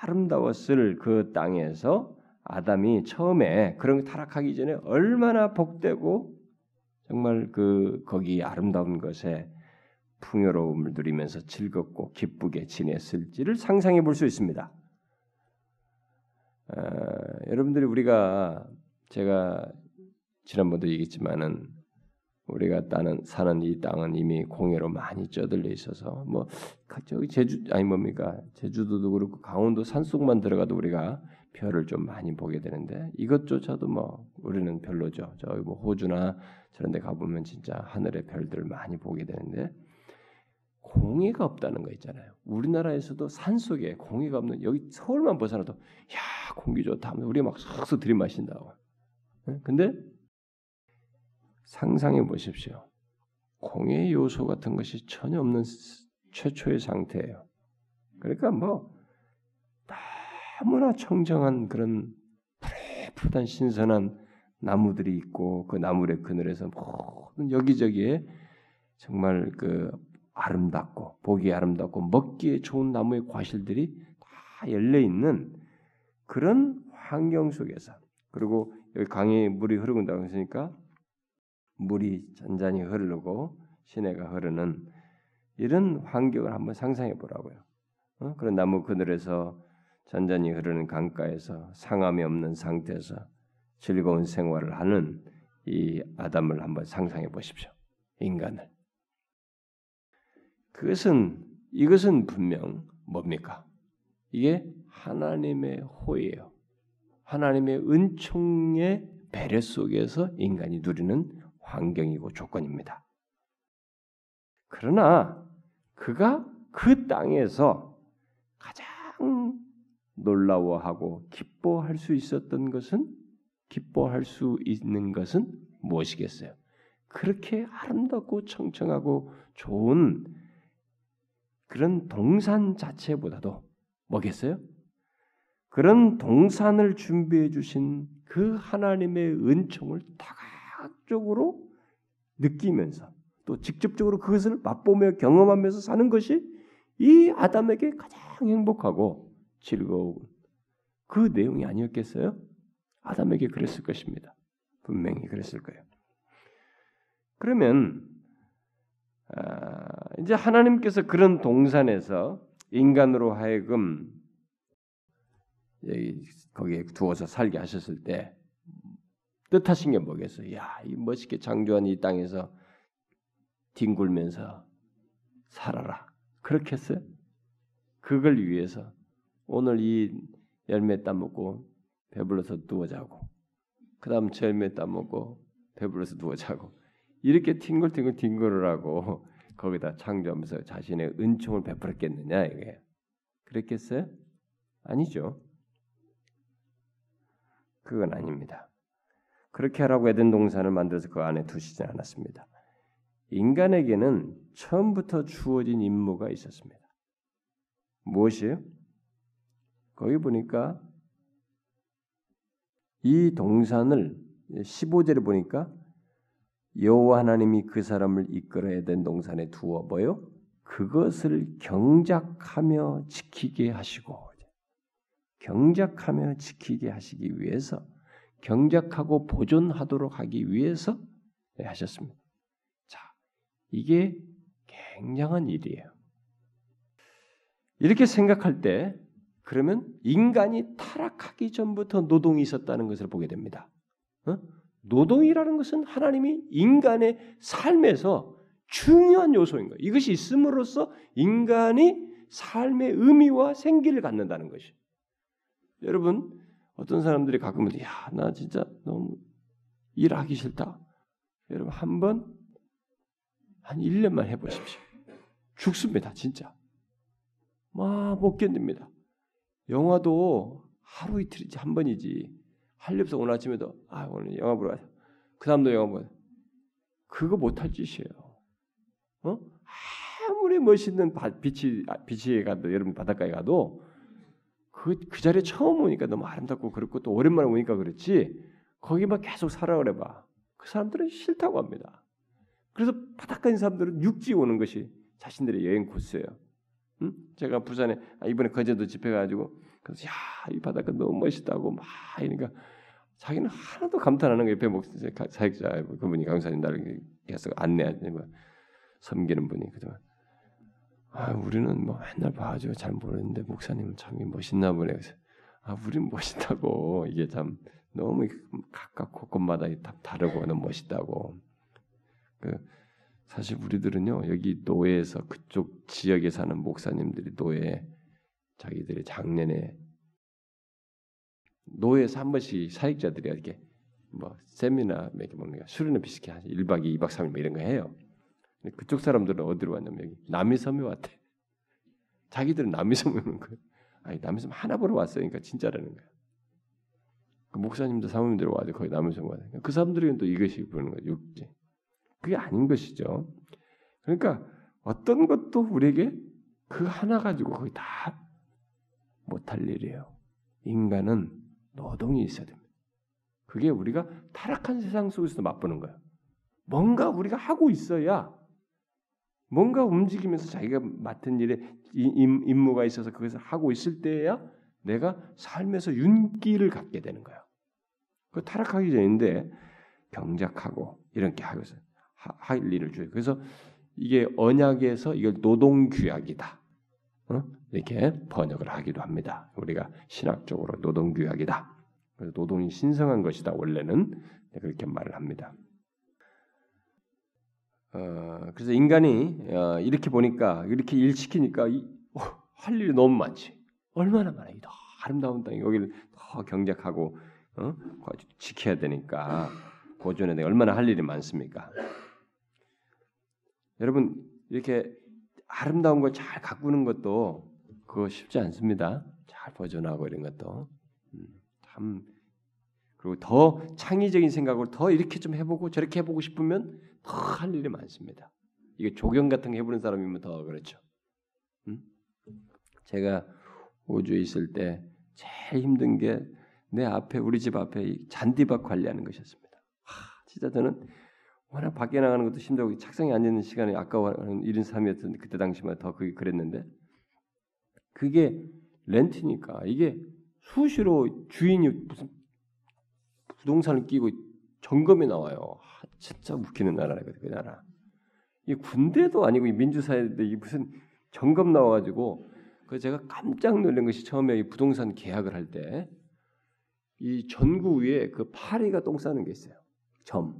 아름다웠을 그 땅에서 아담이 처음에 그런 타락하기 전에 얼마나 복되고 정말 그 거기 아름다운 것에 풍요로움을 누리면서 즐겁고 기쁘게 지냈을지를 상상해 볼 수 있습니다. 어, 여러분들이 우리가 제가 지난번도 얘기했지만은 우리가 따는 사는 이 땅은 이미 공해로 많이 쪄들려 있어서 뭐 저기 제주 아니 뭡니까 제주도도 그렇고 강원도 산속만 들어가도 우리가 별을 좀 많이 보게 되는데 이것조차도 뭐 우리는 별로죠. 저기 뭐 호주나 저런 데 가보면 진짜 하늘의 별들을 많이 보게 되는데 공해가 없다는 거 있잖아요. 우리나라에서도 산 속에 공해가 없는 여기 서울만 벗어나도 야 공기 좋다 하면 우리 막 싹싹 들이마신다고. 근데 상상해 보십시오. 공해 요소 같은 것이 전혀 없는 최초의 상태예요. 그러니까 뭐 너무나 청정한 그런 푸릇푸릇한 신선한 나무들이 있고 그 나무의 그늘에서 모든 여기저기에 정말 그 아름답고 보기 아름답고 먹기에 좋은 나무의 과실들이 다 열려 있는 그런 환경 속에서 그리고 여기 강에 물이 흐르고 있으니까 물이 잔잔히 흐르고 시내가 흐르는 이런 환경을 한번 상상해 보라고요. 어? 그런 나무 그늘에서 잔잔히 흐르는 강가에서 상함이 없는 상태에서 즐거운 생활을 하는 이 아담을 한번 상상해 보십시오. 인간을. 그것은 이것은 분명 뭡니까? 이게 하나님의 호예요. 하나님의 은총의 배려 속에서 인간이 누리는 환경이고 조건입니다. 그러나 그가 그 땅에서 가장 놀라워하고 기뻐할 수 있었던 것은 기뻐할 수 있는 것은 무엇이겠어요? 그렇게 아름답고 청청하고 좋은 그런 동산 자체보다도 뭐겠어요? 그런 동산을 준비해 주신 그 하나님의 은총을 다각적으로 느끼면서 또 직접적으로 그것을 맛보며 경험하면서 사는 것이 이 아담에게 가장 행복하고 즐거운 그 내용이 아니었겠어요? 아담에게 그랬을 것입니다. 분명히 그랬을 거예요. 그러면 아, 이제 하나님께서 그런 동산에서 인간으로 하여금 거기에 두어서 살게 하셨을 때 뜻하신 게 뭐겠어요? 야, 이 멋있게 창조한 이 땅에서 뒹굴면서 살아라. 그렇게 했어요? 그걸 위해서 오늘 이 열매 따먹고 배불러서 누워 자고 그다음 저 열매 따먹고 배불러서 누워 자고 이렇게 팅글팅글 뒹굴을 하고 거기다 창조하면서 자신의 은총을 베풀었겠느냐 이게 그랬겠어요? 아니죠. 그건 아닙니다. 그렇게 하라고 에덴 동산을 만들어서 그 안에 두시지 않았습니다. 인간에게는 처음부터 주어진 임무가 있었습니다. 무엇이에요? 거기 보니까 이 동산을 15절에 보니까 여호와 하나님이 그 사람을 이끌어야 된 동산에 두어 뭐요? 그것을 경작하며 지키게 하시고 경작하며 지키게 하시기 위해서 경작하고 보존하도록 하기 위해서 하셨습니다. 자, 이게 굉장한 일이에요. 이렇게 생각할 때 그러면 인간이 타락하기 전부터 노동이 있었다는 것을 보게 됩니다. 어? 노동이라는 것은 하나님이 인간의 삶에서 중요한 요소인 거예요. 이것이 있음으로써 인간이 삶의 의미와 생기를 갖는다는 것이. 여러분 어떤 사람들이 가끔은 야나 진짜 너무 일하기 싫다. 여러분 한번 한 1년만 해보십시오. 죽습니다 진짜. 막못 견딥니다. 영화도 하루 이틀이지 한 번이지. 할렵서 오늘 아침에도 아 오늘 영화 보러 가자. 그 다음도 영화 보러 그거 못할 짓이에요. 어? 아무리 멋있는 빛이 빛이 가도 여러분 바닷가에 가도 그, 그 자리에 처음 오니까 너무 아름답고 그렇고 또 오랜만에 오니까 그렇지 거기만 계속 살아오래 봐. 그 사람들은 싫다고 합니다. 그래서 바닷가 인 사람들은 육지 오는 것이 자신들의 여행 코스예요. 응? 제가 부산에 아, 이번에 거제도 집회 가지고 그래서 야 이 바닷가 너무 멋있다고 막 이러니까 자기는 하나도 감탄하는 거 옆에 목사 사역자 그분이 강사님 나를 계속 안내하는 거 섬기는 분이. 그동안 아 우리는 뭐 맨날 봐가지고 잘 모르는데 목사님은 참 멋있나 보네. 그래서 아 우린 멋있다고. 이게 참 너무 각각 곳곳마다 다 다르고 너무 멋있다고. 그 사실 우리들은요 여기 노예에서 그쪽 지역에 사는 목사님들이 노예 자기들의 작년에 노예에서 한 번씩 사역자들이 이렇게 뭐 세미나 뭐 이렇게 뭔가 수련회 비슷하게 1박 2, 2박 3일 뭐 이런 거 해요. 그쪽 사람들은 어디로 왔냐면 여기 남이섬에 왔대. 자기들은 남이섬에 오는 거예요. 아니 남이섬 하나 보러. 그러니까 진짜라는 거야. 그 목사님도 사모님들 와도 거기 남이섬 와요. 그 사람들은 또 이것이 보는 거예요. 육지. 그게 아닌 것이죠. 그러니까 어떤 것도 우리에게 그 하나 가지고 거의 다 못할 일이에요. 인간은 노동이 있어야 됩니다. 그게 우리가 타락한 세상 속에서 맛보는 거예요. 뭔가 우리가 하고 있어야 뭔가 움직이면서 자기가 맡은 일에 임무가 있어서 그것을 하고 있을 때야 내가 삶에서 윤기를 갖게 되는 거예요. 그 타락하기 전인데 병작하고 이렇게 하고서 할 일을 줘요. 그래서 이게 언약에서 이걸 노동규약이다. 어? 이렇게 번역을 하기도 합니다. 우리가 신학적으로 노동규약이다. 그래서 노동이 신성한 것이다. 원래는 그렇게 말을 합니다. 어, 그래서 인간이 어, 이렇게 보니까 이렇게 일 시키니까 이, 어, 할 일이 너무 많지. 얼마나 많아. 더 아름다운 땅 여기를 더 경작하고 어? 지켜야 되니까 보존해야 돼. 얼마나 할 일이 많습니까? 여러분 이렇게 아름다운 걸 잘 가꾸는 것도 그거 쉽지 않습니다. 잘 보존하고 이런 것도 음, 참 그리고 더 창의적인 생각을 더 이렇게 좀 해보고 저렇게 해보고 싶으면 더 할 일이 많습니다. 이게 조경 같은 거 해보는 사람이면 더 그렇죠. 음? 제가 우주에 있을 때 제일 힘든 게 내 앞에 우리 집 앞에 잔디밭 관리하는 것이었습니다. 하, 진짜 저는 워낙 밖에 나가는 것도 힘들고 책상에 앉아 있는 시간이 아까워하는 이런 삶이었던 그때 당시만 더 그게 그랬는데 그게 렌트니까 이게 수시로 주인이 무슨 부동산을 끼고 점검이 나와요. 아, 진짜 웃기는 나라거든 그 나라. 이 군대도 아니고 민주사회인데 이 무슨 점검 나와가지고 그 제가 깜짝 놀란 것이 처음에 이 부동산 계약을 할 때 이 전구 위에 그 파리가 똥 싸는 게 있어요. 점.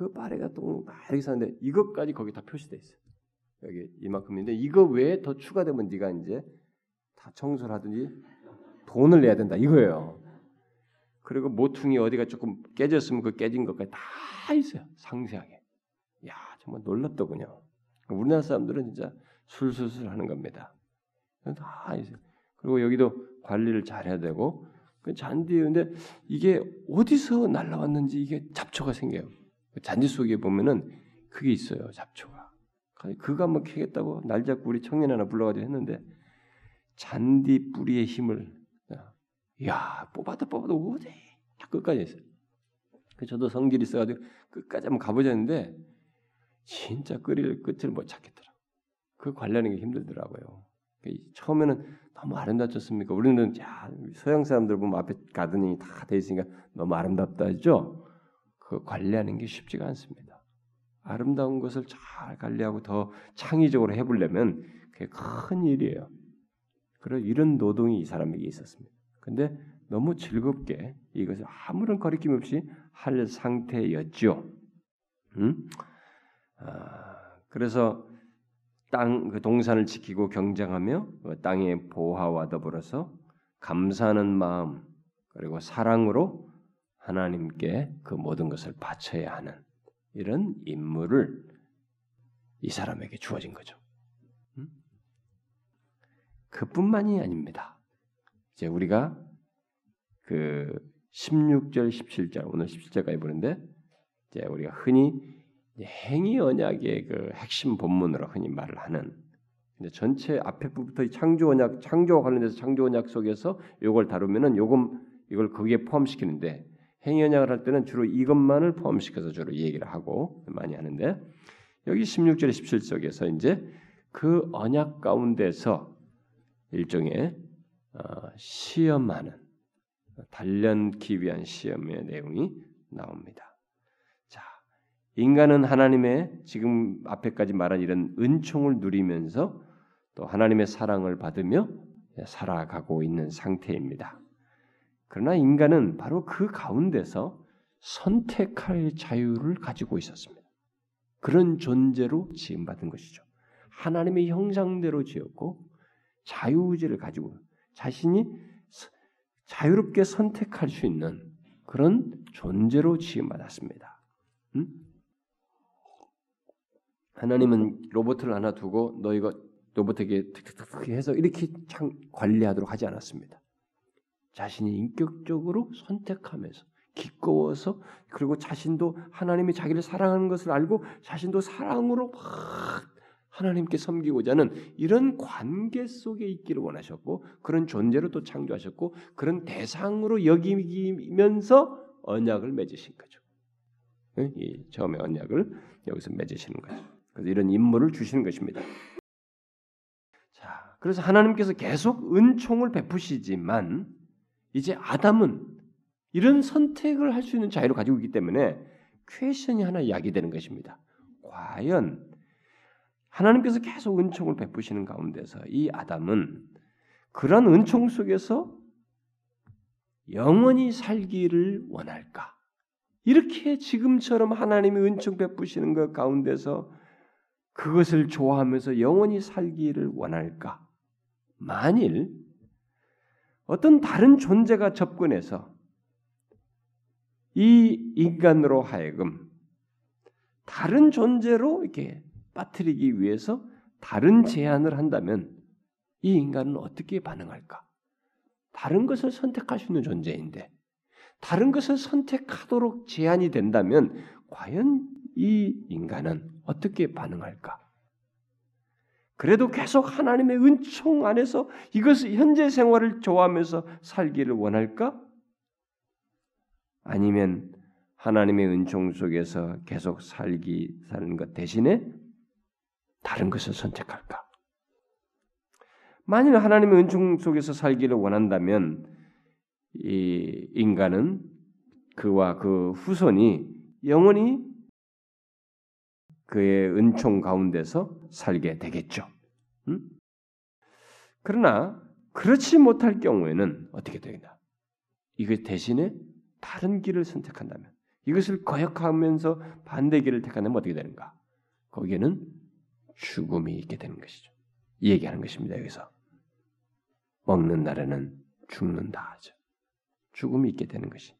그 파리가 똥 이렇게 싸는데 이것까지 거기 다 표시돼 있어요. 여기 이만큼인데 이거 외에 더 추가되면 네가 이제 다 청소를 하든지 돈을 내야 된다 이거예요. 그리고 모퉁이 어디가 조금 깨졌으면 그 깨진 것까지 다 있어요. 상세하게. 야 정말 놀랍더군요. 우리나라 사람들은 진짜 술술술 하는 겁니다. 다 있어요. 그리고 여기도 관리를 잘해야 되고 그 잔디인데 이게 어디서 날라왔는지 이게 잡초가 생겨요. 그 잔디 속에 보면은 그게 있어요. 잡초가. 그거 한번 캐겠다고 날 잡고 우리 청년 하나 불러가지고 했는데 잔디 뿌리의 힘을 야 뽑아도 뽑아도 어디 끝까지 했어요. 그 저도 성질이 있어가지고 끝까지 한번 가보자 했는데 진짜 끓일 끝을 못 찾겠더라. 그게 힘들더라고요. 그 처음에는 너무 아름답졌습니까? 우리는 야, 서양 사람들 보면 앞에 가든이 다 돼 있으니까 너무 아름답다 했죠. 그 관리하는 게 쉽지가 않습니다. 아름다운 것을 잘 관리하고 더 창의적으로 해보려면 그게 큰 일이에요. 그런 이런 노동이 이 사람에게 있었습니다. 근데 너무 즐겁게 이것을 아무런 거리낌 없이 할 상태였죠. 음? 아, 그래서 땅 그 동산을 지키고 경장하며 그 땅의 보화와 더불어서 감사하는 마음 그리고 사랑으로 하나님께 그 모든 것을 바쳐야 하는 이런 임무를 이 사람에게 주어진 거죠. 음? 그뿐만이 아닙니다. 이제 우리가 그 16절, 17절 오늘 17절까지 보는데 이제 우리가 흔히 행위 언약의 그 핵심 본문으로 흔히 말을 하는 근데 전체 앞에 부터 창조 언약, 창조와 관련돼서 창조 언약 속에서 이걸 다루면은 요금 이걸 거기에 포함시키는데 행위 언약을 할 때는 주로 이것만을 포함시켜서 주로 얘기를 하고 많이 하는데 여기 16절에 17절에서 이제 그 언약 가운데서 일종의 어, 시험하는 단련기 위한 시험의 내용이 나옵니다. 자, 인간은 하나님의 지금 앞에까지 말한 이런 은총을 누리면서 또 하나님의 사랑을 받으며 살아가고 있는 상태입니다. 그러나 인간은 바로 그 가운데서 선택할 자유를 가지고 있었습니다. 그런 존재로 지음받은 것이죠. 하나님의 형상대로 지었고 자유의지를 가지고 자신이 자유롭게 선택할 수 있는 그런 존재로 지음받았습니다. 음? 하나님은 로봇을 하나 두고 너 이거 로봇에게 툭툭툭 해서 이렇게 관리하도록 하지 않았습니다. 자신이 인격적으로 선택하면서 기꺼워서 그리고 자신도 하나님이 자기를 사랑하는 것을 알고 자신도 사랑으로 막 하나님께 섬기고자 하는 이런 관계 속에 있기를 원하셨고 그런 존재로 또 창조하셨고 그런 대상으로 여기면서 언약을 맺으신 거죠. 이 처음에 언약을 여기서 맺으시는 거죠. 그래서 이런 임무를 주시는 것입니다. 자, 그래서 하나님께서 계속 은총을 베푸시지만 이제 아담은 이런 선택을 할 수 있는 자유를 가지고 있기 때문에 퀘션이 하나 야기되는 것입니다. 과연 하나님께서 계속 은총을 베푸시는 가운데서 이 아담은 그런 은총 속에서 영원히 살기를 원할까? 이렇게 지금처럼 하나님이 은총 베푸시는 것 가운데서 그것을 좋아하면서 영원히 살기를 원할까? 만일 어떤 다른 존재가 접근해서 이 인간으로 하여금 다른 존재로 이렇게 빠뜨리기 위해서 다른 제안을 한다면 이 인간은 어떻게 반응할까? 다른 것을 선택할 수 있는 존재인데 다른 것을 선택하도록 제한이 된다면 과연 이 인간은 어떻게 반응할까? 그래도 계속 하나님의 은총 안에서 이것을 현재 생활을 좋아하면서 살기를 원할까? 아니면 하나님의 은총 속에서 계속 살기 사는 것 대신에 다른 것을 선택할까? 만일 하나님의 은총 속에서 살기를 원한다면 이 인간은 그와 그 후손이 영원히 그의 은총 가운데서 살게 되겠죠. 음? 그러나 그렇지 못할 경우에는 어떻게 되겠나? 이것 대신에 다른 길을 선택한다면 이것을 거역하면서 반대 길을 택한다면 어떻게 되는가? 거기에는 죽음이 있게 되는 것이죠. 이 얘기하는 것입니다. 여기서 먹는 날에는 죽는다 하죠. 죽음이 있게 되는 것이.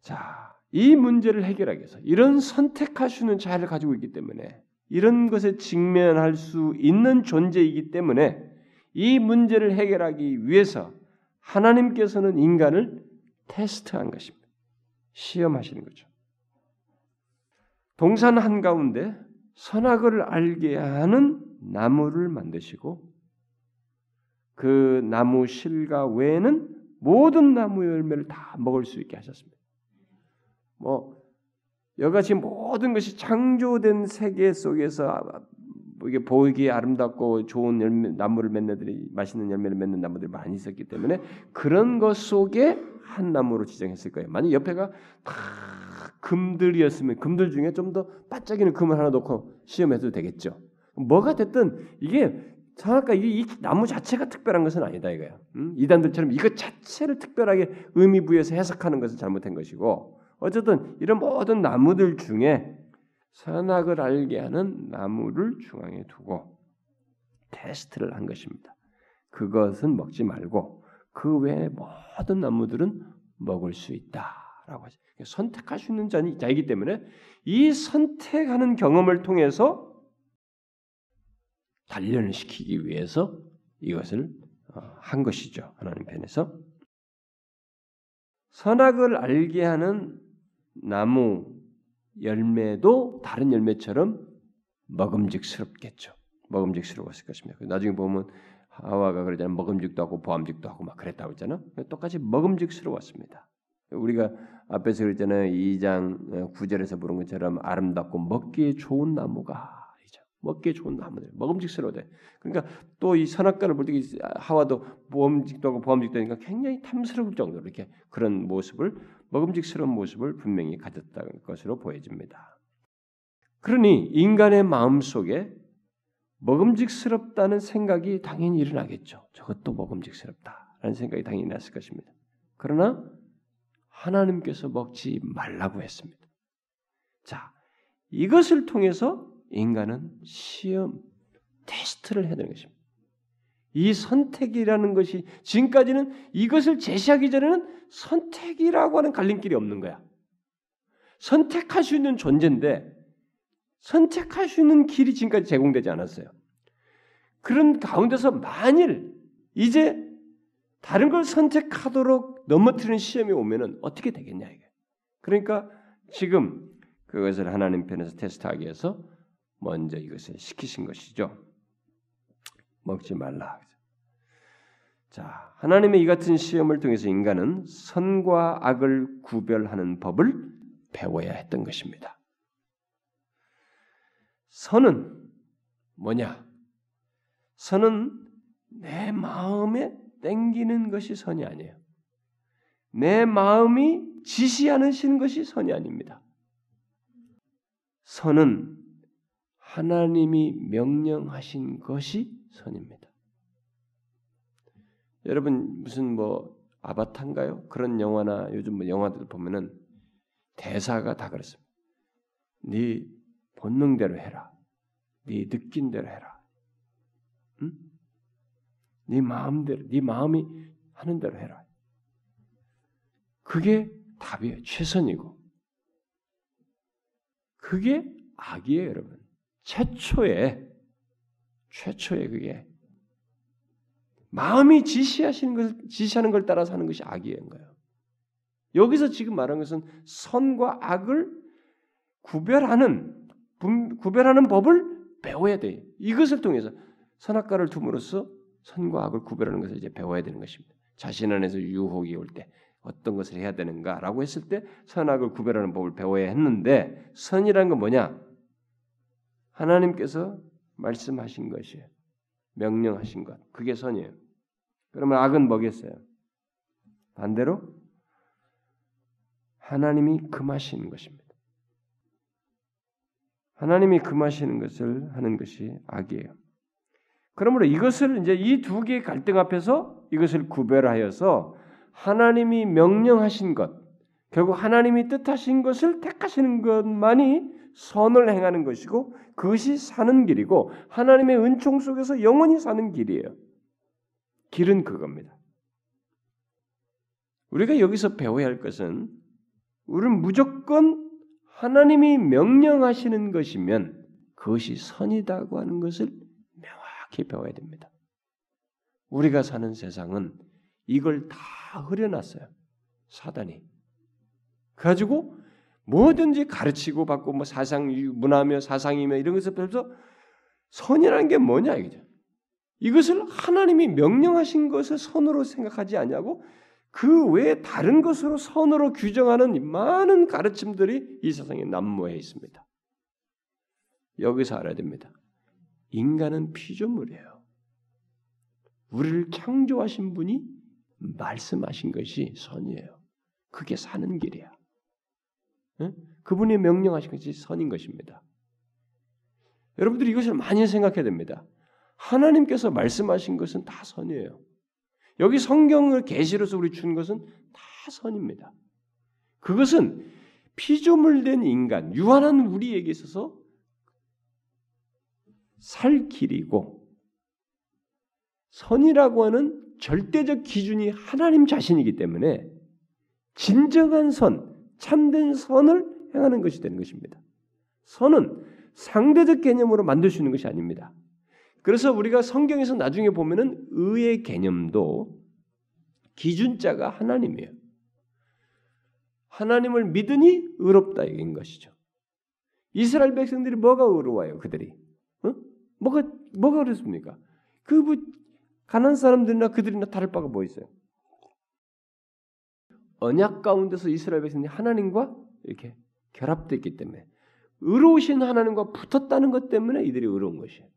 자, 이 문제를 해결하기 위해서 이런 있는 자유를 가지고 있기 때문에 이런 것에 직면할 수 있는 존재이기 때문에 이 문제를 해결하기 위해서 하나님께서는 인간을 테스트한 것입니다. 시험하시는 거죠. 동산 한가운데 선악을 알게 하는 나무를 만드시고 그 나무 실과 외에는 모든 나무 열매를 다 먹을 수 있게 하셨습니다. 뭐 여기같이 모든 것이 창조된 세계 속에서 뭐 이게 보이기 아름답고 좋은 열매, 나무를 맺는 들이 맛있는 열매를 맺는 나무들이 많이 있었기 때문에 그런 것 속에 한 나무로 지정했을 거예요. 만약 옆에가 다 금들이었으면 금들 중에 좀 더 반짝이는 금을 하나 놓고 시험해도 되겠죠. 뭐가 됐든 이게 정확하 이게 이 나무 자체가 특별한 것은 아니다 이거야. 음? 이단들처럼 이것 자체를 특별하게 의미 부여해서 해석하는 것은 잘못된 것이고 어쨌든 이런 모든 나무들 중에 선악을 알게 하는 나무를 중앙에 두고 테스트를 한 것입니다. 그것은 먹지 말고 그 외의 모든 나무들은 먹을 수 있다라고 하죠. 선택할 수 있는 자이기 때문에 이 선택하는 경험을 통해서 단련을 시키기 위해서 이것을 어, 한 것이죠. 하나님 편에서 선악을 알게 하는 나무 열매도 다른 열매처럼 먹음직스럽겠죠. 먹음직스러웠을 것입니다. 나중에 보면 하와가 그러잖아요. 먹음직도 하고 보암직도 하고 막 그랬다고 했잖아요. 똑같이 먹음직스러웠습니다. 우리가 앞에서 그랬잖아요. 2장 9절에서 부른 것처럼 아름답고 먹기에 좋은 나무가 먹기에 좋은 나무들, 먹음직스러워돼. 그러니까 또 이 선악과를 볼 때 하와도 보암직도 하고 보암직도 하니까 굉장히 탐스러울 정도로 이렇게 그런 모습을 먹음직스러운 모습을 분명히 가졌다는 것으로 보여집니다. 그러니 인간의 마음 속에 먹음직스럽다는 생각이 당연히 일어나겠죠. 저것도 먹음직스럽다라는 생각이 당연히 났을 것입니다. 그러나 하나님께서 먹지 말라고 했습니다. 자, 이것을 통해서 인간은 시험, 테스트를 해야 되는 것입니다. 이 선택이라는 것이 지금까지는 이것을 제시하기 전에는 선택이라고 하는 갈림길이 없는 거야. 선택할 수 있는 존재인데 선택할 수 있는 길이 지금까지 제공되지 않았어요. 그런 가운데서 만일 이제 다른 걸 선택하도록 넘어뜨리는 시험이 오면은 어떻게 되겠냐 이게. 그러니까 지금 그것을 하나님 편에서 테스트하기 위해서 먼저 이것을 시키신 것이죠. 먹지 말라. 자, 하나님의 이 같은 시험을 통해서 인간은 선과 악을 구별하는 법을 배워야 했던 것입니다. 선은 뭐냐? 선은 내 마음에 땡기는 것이 선이 아니에요. 내 마음이 지시하는 것이 선이 아닙니다. 선은 하나님이 명령하신 것이 선입니다. 여러분 무슨 뭐 아바타인가요? 그런 영화나 요즘 뭐 영화들 보면은 대사가 다 그렇습니다. 네 본능대로 해라. 네 느낀 대로 해라. 응? 네 마음대로, 네 마음이 하는 대로 해라. 그게 답이에요. 최선이고. 그게 악이에요, 여러분. 최초에 최초에 그게 마음이 지시하시는 것 지시하는 걸 따라서 하는 것이 악이인 거예요. 여기서 지금 말한 것은 선과 악을 구별하는 구별하는 법을 배워야 돼. 이것을 통해서 선악과를 둠으로써 선과 악을 구별하는 것을 이제 배워야 되는 것입니다. 자신 안에서 유혹이 올 때 어떤 것을 해야 되는가라고 했을 때 선악을 구별하는 법을 배워야 했는데 선이라는 건 뭐냐? 하나님께서 말씀하신 것이에요. 명령하신 것. 그게 선이에요. 그러면 악은 뭐겠어요? 반대로 하나님이 금하시는 것입니다. 하나님이 금하시는 것을 하는 것이 악이에요. 그러므로 이것을 이제 이 두 개의 갈등 앞에서 이것을 구별하여서 하나님이 명령하신 것, 결국 하나님이 뜻하신 것을 택하시는 것만이 선을 행하는 것이고 그것이 사는 길이고 하나님의 은총 속에서 영원히 사는 길이에요. 길은 그겁니다. 우리가 여기서 배워야 할 것은 우리는 무조건 하나님이 명령하시는 것이면 그것이 선이다고 하는 것을 명확히 배워야 됩니다. 우리가 사는 세상은 이걸 다 흐려놨어요. 사단이. 가지고 뭐든지 가르치고 받고 뭐 사상 문화며 사상이며 이런 것을 배워서 선이라는 게 뭐냐 이거죠. 이것을 하나님이 명령하신 것을 선으로 생각하지 않냐고 그 외에 다른 것으로 선으로 규정하는 많은 가르침들이 이 세상에 난무해 있습니다. 여기서 알아야 됩니다. 인간은 피조물이에요. 우리를 창조하신 분이 말씀하신 것이 선이에요. 그게 사는 길이야. 그분이 명령하신 것이 선인 것입니다. 여러분들이 이것을 많이 생각해야 됩니다. 하나님께서 말씀하신 것은 다 선이에요. 여기 성경을 계시로서 우리 준 것은 다 선입니다. 그것은 피조물된 인간, 유한한 우리에게 있어서 살 길이고 선이라고 하는 절대적 기준이 하나님 자신이기 때문에 진정한 선, 참된 선을 행하는 것이 되는 것입니다. 선은 상대적 개념으로 만들 수 있는 것이 아닙니다. 그래서 우리가 성경에서 나중에 보면은 의의 개념도 기준자가 하나님이에요. 하나님을 믿으니 의롭다 이긴 것이죠. 이스라엘 백성들이 뭐가 의로워요? 그들이 어? 뭐가 뭐가 그렇습니까? 그 가난 사람들이나 그들이나 다를 바가 뭐 있어요? 언약 가운데서 이스라엘 백성이 하나님과 이렇게 결합됐기 때문에 의로우신 하나님과 붙었다는 것 때문에 이들이 의로운 것이에요.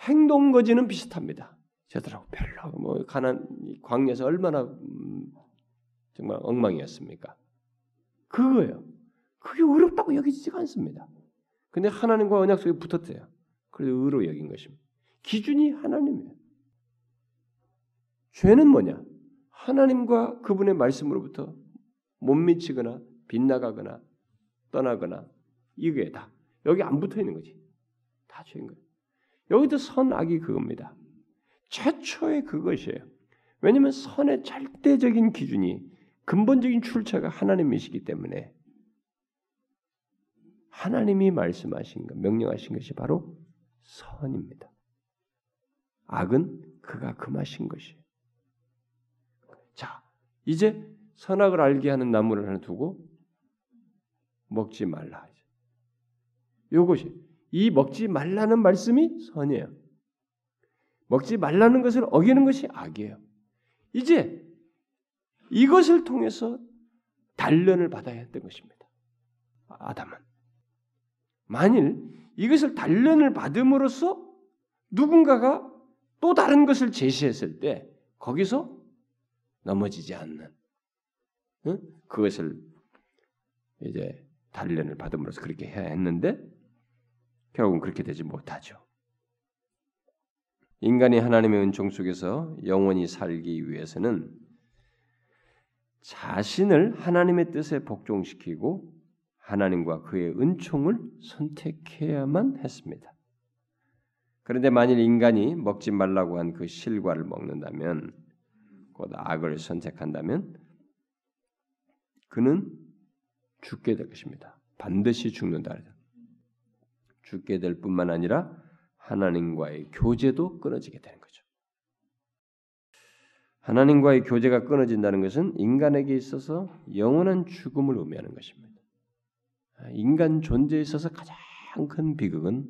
행동 거지는 비슷합니다. 저들하고 별로 뭐 가난 광야에서 얼마나 음, 정말 엉망이었습니까? 그거예요. 그게 의롭다고 여기지가 않습니다. 근데 하나님과 언약 속에 붙었대요. 그래서 의로 여긴 것입니다. 기준이 하나님이에요. 죄는 뭐냐? 하나님과 그분의 말씀으로부터 못 미치거나 빗나가거나 떠나거나 이게 다 여기 안 붙어 있는 거지. 다 죄인 거예요. 여기도 선악이 그겁니다. 최초의 그것이에요. 왜냐하면 선의 절대적인 기준이 근본적인 출처가 하나님이시기 때문에 하나님이 말씀하신 것, 명령하신 것이 바로 선입니다. 악은 그가 금하신 것이에요. 자, 이제 선악을 알게 하는 나무를 하나 두고 먹지 말라. 요것이 이 먹지 말라는 말씀이 선이에요. 먹지 말라는 것을 어기는 것이 악이에요. 이제 이것을 통해서 단련을 받아야 했던 것입니다. 아담은 만일 이것을 단련을 받음으로써 누군가가 또 다른 것을 제시했을 때 거기서 넘어지지 않는 응? 그것을 이제 단련을 받음으로써 그렇게 해야 했는데 결국은 그렇게 되지 못하죠. 인간이 하나님의 은총 속에서 영원히 살기 위해서는 자신을 하나님의 뜻에 복종시키고 하나님과 그의 은총을 선택해야만 했습니다. 그런데 만일 인간이 먹지 말라고 한 그 실과를 먹는다면, 곧 악을 선택한다면, 그는 죽게 될 것입니다. 반드시 죽는다. 죽게 될 뿐만 아니라 하나님과의 교제도 끊어지게 되는 거죠. 하나님과의 교제가 끊어진다는 것은 인간에게 있어서 영원한 죽음을 의미하는 것입니다. 인간 존재에 있어서 가장 큰 비극은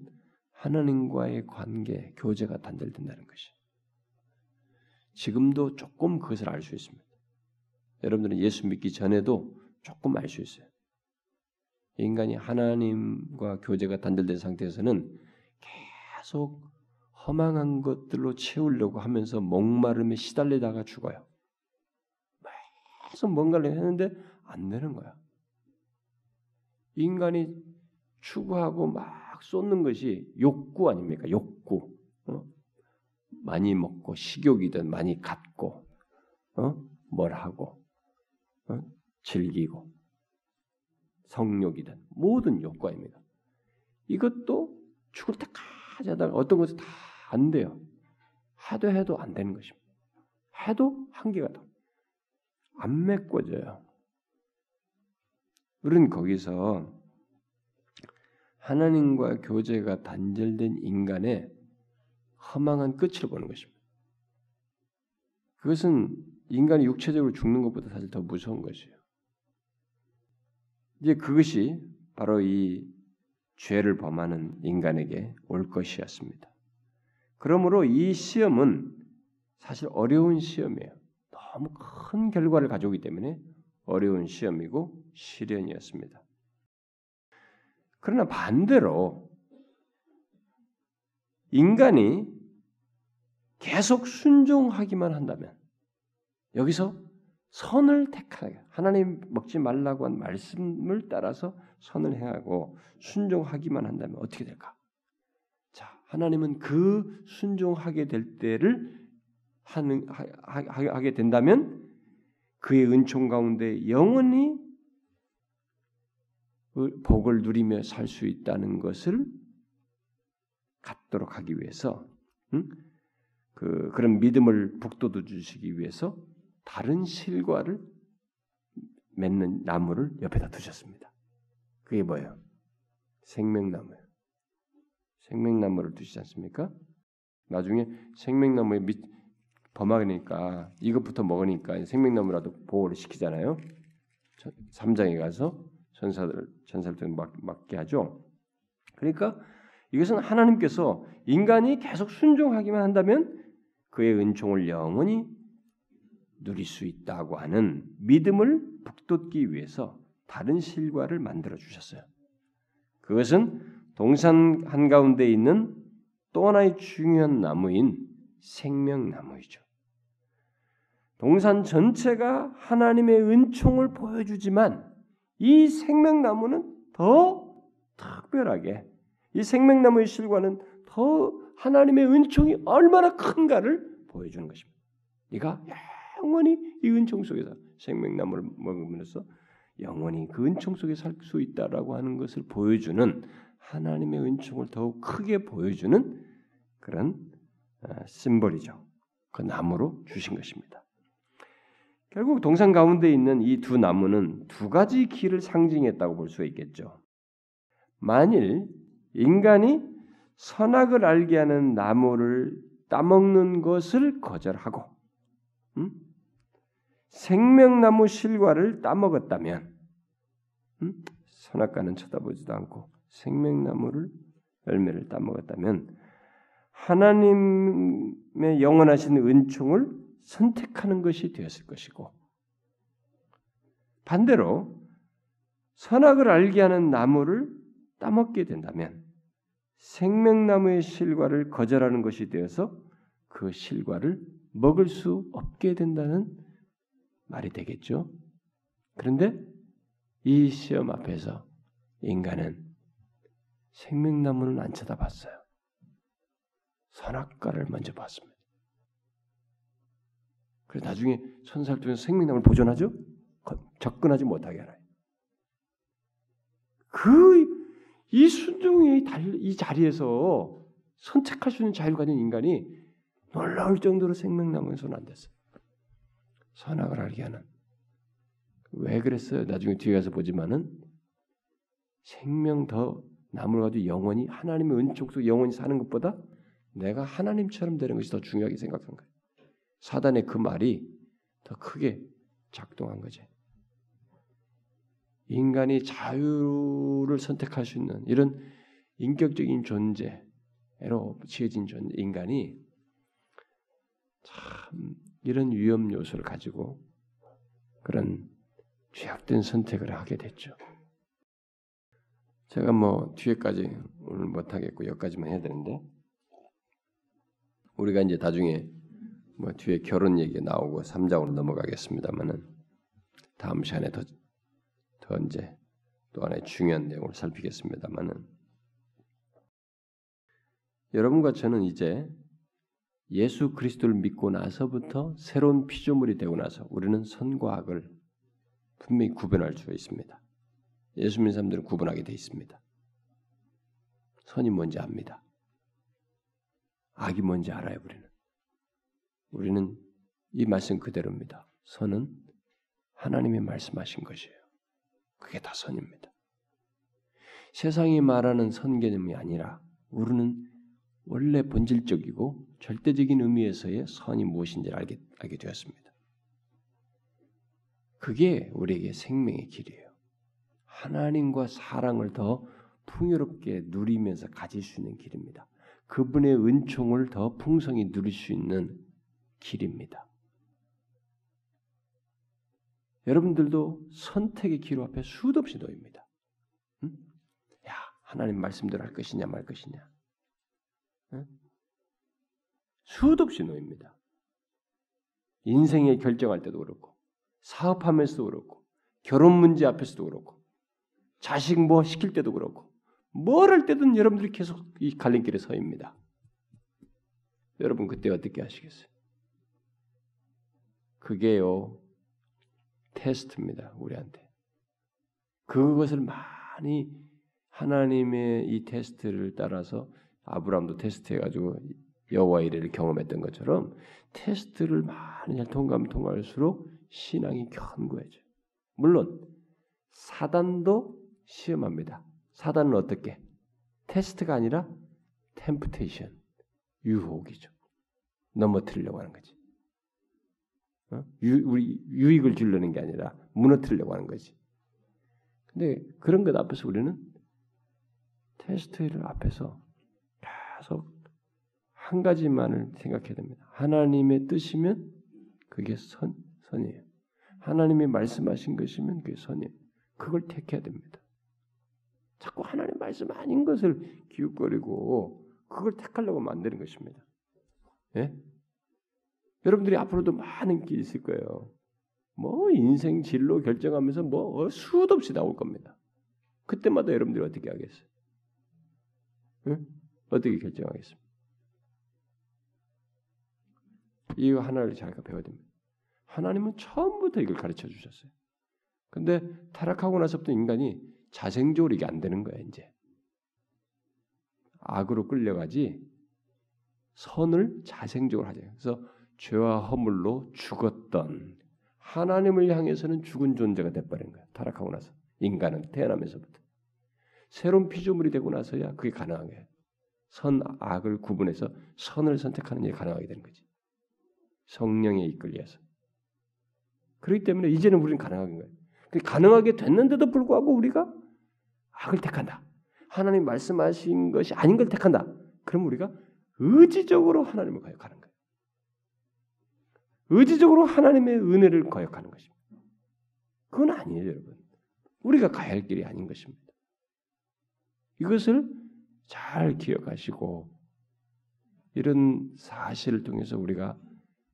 하나님과의 관계, 교제가 단절된다는 것이. 지금도 조금 그것을 알 수 있습니다. 여러분들은 예수 믿기 전에도 조금 알 수 있어요. 인간이 하나님과 교제가 단절된 상태에서는 계속 허망한 것들로 채우려고 하면서 목마름에 시달리다가 죽어요. 계속 뭔가를 했는데 안 되는 거야. 인간이 추구하고 막 쏟는 것이 욕구 아닙니까? 욕구. 어? 많이 먹고 식욕이든 많이 갖고 어? 뭘 하고 어? 즐기고 성욕이든 모든 욕구입니다. 이것도 죽을 때까지 하다가 어떤 것은 다 안 돼요. 해도 해도 안 되는 것입니다. 해도 한계가 더. 안 메꿔져요. 우리는 거기서 하나님과 교제가 단절된 인간의 허망한 끝을 보는 것입니다. 그것은 인간이 육체적으로 죽는 것보다 사실 더 무서운 것이에요. 이제 그것이 바로 이 죄를 범하는 인간에게 올 것이었습니다. 그러므로 이 시험은 사실 어려운 시험이에요. 너무 큰 결과를 가져오기 때문에 어려운 시험이고 시련이었습니다. 그러나 반대로 인간이 계속 순종하기만 한다면 여기서 선을 택하게 하나님 먹지 말라고 한 말씀을 따라서 선을 행하고 순종하기만 한다면 어떻게 될까? 자, 하나님은 그 순종하게 될 때를 하는 하, 하게 된다면 그의 은총 가운데 영원히 복을 누리며 살 수 있다는 것을 갖도록 하기 위해서 응? 그 그런 믿음을 북돋워 주시기 위해서 다른 실과를 맺는 나무를 옆에다 두셨습니다. 그게 뭐예요? 생명나무예요. 생명나무를 두시지 않습니까? 나중에 생명나무에 밑 범하니까 이것부터 먹으니까 생명나무라도 보호를 시키잖아요. 3장에 가서 전사들 전사들 막 맞게 하죠. 그러니까 이것은 하나님께서 인간이 계속 순종하기만 한다면 그의 은총을 영원히 누릴 수 있다고 하는 믿음을 북돋기 위해서 다른 실과를 만들어 주셨어요. 그것은 동산 한가운데 있는 또 하나의 중요한 나무인 생명나무이죠. 동산 전체가 하나님의 은총을 보여주지만 이 생명나무는 더 특별하게 이 생명나무의 실과는 더 하나님의 은총이 얼마나 큰가를 보여주는 것입니다. 네가 영원히 이 은총 속에서 생명나무를 먹으면서 영원히 그 은총 속에 살 수 있다라고 하는 것을 보여주는 하나님의 은총을 더욱 크게 보여주는 그런 어, 심벌이죠. 그 나무로 주신 것입니다. 결국 동산 가운데 있는 이 두 나무는 두 가지 길을 상징했다고 볼 수 있겠죠. 만일 인간이 선악을 알게 하는 나무를 따먹는 것을 거절하고 음? 생명나무 실과를 따먹었다면 음? 선악과는 쳐다보지도 않고 생명나무를 열매를 따먹었다면 하나님의 영원하신 은총을 선택하는 것이 되었을 것이고 반대로 선악을 알게 하는 나무를 따먹게 된다면 생명나무의 실과를 거절하는 것이 되어서 그 실과를 먹을 수 없게 된다는 말이 되겠죠. 그런데 이 시험 앞에서 인간은 생명나무는 안 쳐다봤어요. 선악과를 먼저 봤습니다. 그래서 나중에 천사를 통해서 생명나무를 보존하죠? 접근하지 못하게 하나요. 그, 이 순종의 이 자리에서 선택할 수 있는 자유를 가진 인간이 놀라울 정도로 생명나무에 손안 댔어요. 선악을 알게 하는. 왜 그랬어요? 나중에 뒤에 가서 보지만은 생명 더 나무를 가지고 영원히 하나님의 은총 속 영원히 사는 것보다 내가 하나님처럼 되는 것이 더 중요하게 생각한 거예요. 사단의 그 말이 더 크게 작동한 거지. 인간이 자유를 선택할 수 있는 이런 인격적인 존재로 지어진 존재, 인간이 참 이런 위험 요소를 가지고 그런 죄악된 선택을 하게 됐죠. 제가 뭐 뒤에까지 오늘 못 하겠고 여기까지만 해야 되는데 우리가 이제 나중에 뭐 뒤에 결혼 얘기 나오고 3장으로 넘어가겠습니다만은 다음 시간에 더, 더 이제 또 하나의 중요한 내용을 살피겠습니다만은 여러분과 저는 이제 예수 그리스도를 믿고 나서부터 새로운 피조물이 되고 나서 우리는 선과 악을 분명히 구분할 수 있습니다. 예수 믿는 사람들은 구분하게 돼 있습니다. 선이 뭔지 압니다. 악이 뭔지 알아요, 우리는. 우리는 이 말씀 그대로입니다. 선은 하나님이 말씀하신 것이에요. 그게 다 선입니다. 세상이 말하는 선 개념이 아니라 우리는 원래 본질적이고 절대적인 의미에서의 선이 무엇인지를 알게, 알게 되었습니다. 그게 우리에게 생명의 길이에요. 하나님과 사랑을 더 풍요롭게 누리면서 가질 수 있는 길입니다. 그분의 은총을 더 풍성히 누릴 수 있는 길입니다. 여러분들도 선택의 기로 앞에 수도 없이 놓입니다. 응? 야, 하나님 말씀대로 할 것이냐 말 것이냐. 응? 수도 없이 놓입니다. 인생에 결정할 때도 그렇고, 사업하면서도 그렇고, 결혼 문제 앞에서도 그렇고, 자식 뭐 시킬 때도 그렇고, 뭘 할 때든 여러분들이 계속 이 갈림길에 서입니다. 여러분 그때 어떻게 하시겠어요? 그게요 테스트입니다 우리한테. 그것을 많이 하나님의 이 테스트를 따라서 아브라함도 테스트해가지고 여호와 이래를 경험했던 것처럼 테스트를 많이 통과하면 통과할수록 신앙이 견고해져. 물론 사단도 시험합니다. 사단은 어떻게? 테스트가 아니라 템프테이션, 유혹이죠. 넘어뜨리려고 하는 거지. 어? 유, 우리 유익을 주려는 게 아니라 무너뜨리려고 하는 거지. 근데 그런 것 앞에서 우리는 테스트를 앞에서 계속 한 가지만을 생각해야 됩니다. 하나님의 뜻이면 그게 선, 선이에요. 하나님이 말씀하신 것이면 그게 선이에요. 그걸 택해야 됩니다. 자꾸 하나님 말씀 아닌 것을 기웃거리고 그걸 택하려고 만드는 것입니다. 예? 여러분들이 앞으로도 많은 게 있을 거예요. 뭐 인생 진로 결정하면서 뭐 수도 없이 나올 겁니다. 그때마다 여러분들이 어떻게 하겠어요? 예? 어떻게 결정하겠습니까? 이거 하나를 잘 배워야 됩니다. 하나님은 처음부터 이걸 가르쳐 주셨어요. 근데 타락하고 나서부터 인간이 자생적으로 이게 안 되는 거야, 이제. 악으로 끌려가지 선을 자생적으로 하죠. 그래서 죄와 허물로 죽었던 하나님을 향해서는 죽은 존재가 돼버린 거야. 타락하고 나서 인간은 태어나면서부터 새로운 피조물이 되고 나서야 그게 가능하게 선 악을 구분해서 선을 선택하는 일이 가능하게 되는 거지. 성령에 이끌려서. 그렇기 때문에 이제는 우리는 가능한 거예요. 가능하게 됐는데도 불구하고 우리가 악을 택한다. 하나님 말씀하신 것이 아닌 걸 택한다. 그럼 우리가 의지적으로 하나님을 거역하는 거예요. 의지적으로 하나님의 은혜를 거역하는 것입니다. 그건 아니에요, 여러분. 우리가 가야 할 길이 아닌 것입니다. 이것을 잘 기억하시고 이런 사실을 통해서 우리가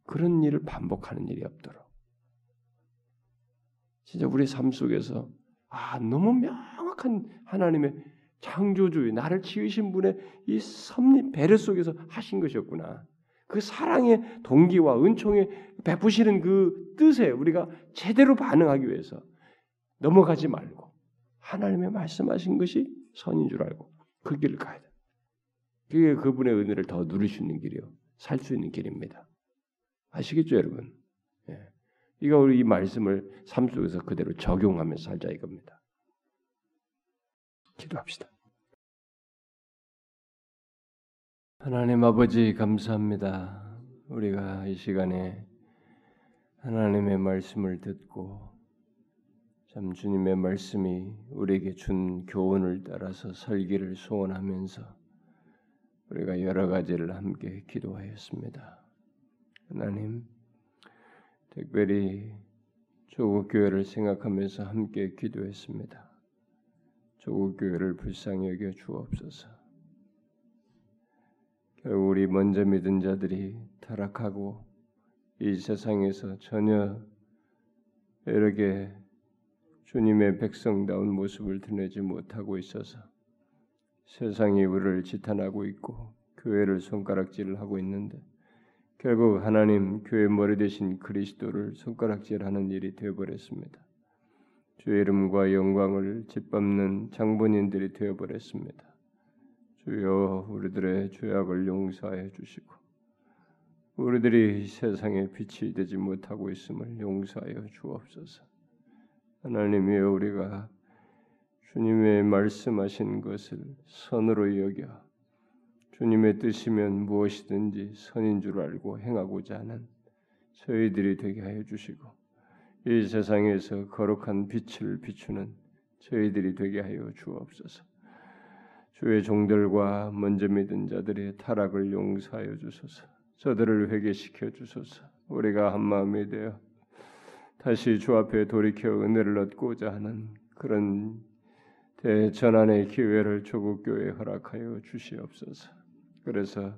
그런 일을 반복하는 일이 없도록 진짜 우리 삶 속에서 아 너무 명확한 하나님의 창조주의 나를 지으신 분의 이 섭리 배려 속에서 하신 것이었구나. 그 사랑의 동기와 은총에 베푸시는 그 뜻에 우리가 제대로 반응하기 위해서 넘어가지 말고 하나님의 말씀하신 것이 선인 줄 알고 그 길을 가야 돼. 그게 그분의 은혜를 더 누릴 수 있는 길이요. 살 수 있는 길입니다. 아시겠죠, 여러분? 예. 이거 우리 이 말씀을 삶 속에서 그대로 적용하면서 살자 이겁니다. 기도합시다. 하나님 아버지 감사합니다. 우리가 이 시간에 하나님의 말씀을 듣고 참 주님의 말씀이 우리에게 준 교훈을 따라서 살기를 소원하면서 우리가 여러 가지를 함께 기도하였습니다. 하나님, 특별히 조국 교회를 생각하면서 함께 기도했습니다. 조국 교회를 불쌍히 여겨 주옵소서. 우리 먼저 믿은 자들이 타락하고 이 세상에서 전혀 이렇게 주님의 백성다운 모습을 드러내지 못하고 있어서 세상이 우리를 지탄하고 있고 교회를 손가락질을 하고 있는데 결국 하나님 교회 머리 대신 그리스도를 손가락질하는 일이 되어버렸습니다. 주의 이름과 영광을 짓밟는 장본인들이 되어버렸습니다. 주여 우리들의 죄악을 용서해 주시고 우리들이 세상에 빛이 되지 못하고 있음을 용서하여 주옵소서. 하나님이여 우리가 주님의 말씀하신 것을 선으로 여겨 주님의 뜻이면 무엇이든지 선인 줄 알고 행하고자 하는 저희들이 되게 하여 주시고 이 세상에서 거룩한 빛을 비추는 저희들이 되게 하여 주옵소서. 주의 종들과 먼저 믿은 자들의 타락을 용서하여 주소서. 저들을 회개시켜 주소서. 우리가 한 마음이 되어 다시 주 앞에 돌이켜 은혜를 얻고자 하는 그런 대전환의 기회를 조국 교회에 허락하여 주시옵소서. 그래서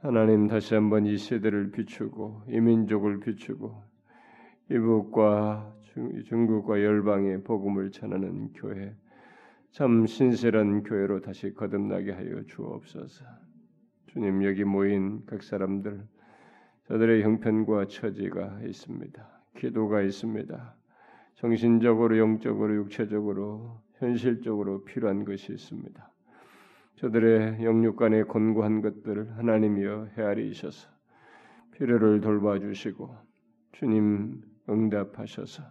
하나님 다시 한번 이 세대를 비추고 이 민족을 비추고 이북과 중국과 열방의 복음을 전하는 교회 참 신실한 교회로 다시 거듭나게 하여 주옵소서. 주님 여기 모인 각 사람들 저들의 형편과 처지가 있습니다. 기도가 있습니다. 정신적으로, 영적으로, 육체적으로, 현실적으로 필요한 것이 있습니다. 저들의 영육간의 곤고한 것들을 하나님이여 헤아리셔서 필요를 돌봐주시고 주님 응답하셔서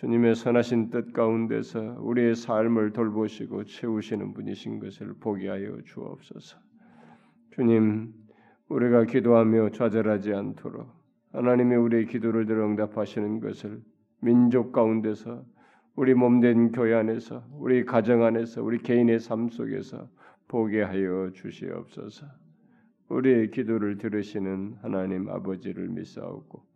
주님의 선하신 뜻 가운데서 우리의 삶을 돌보시고 채우시는 분이신 것을 보게 하여 주옵소서. 주님, 우리가 기도하며 좌절하지 않도록 하나님이 우리의 기도를 들어 응답하시는 것을 민족 가운데서 우리 몸된 교회 안에서 우리 가정 안에서 우리 개인의 삶 속에서 보게 하여 주시옵소서. 우리의 기도를 들으시는 하나님 아버지를 믿사옵고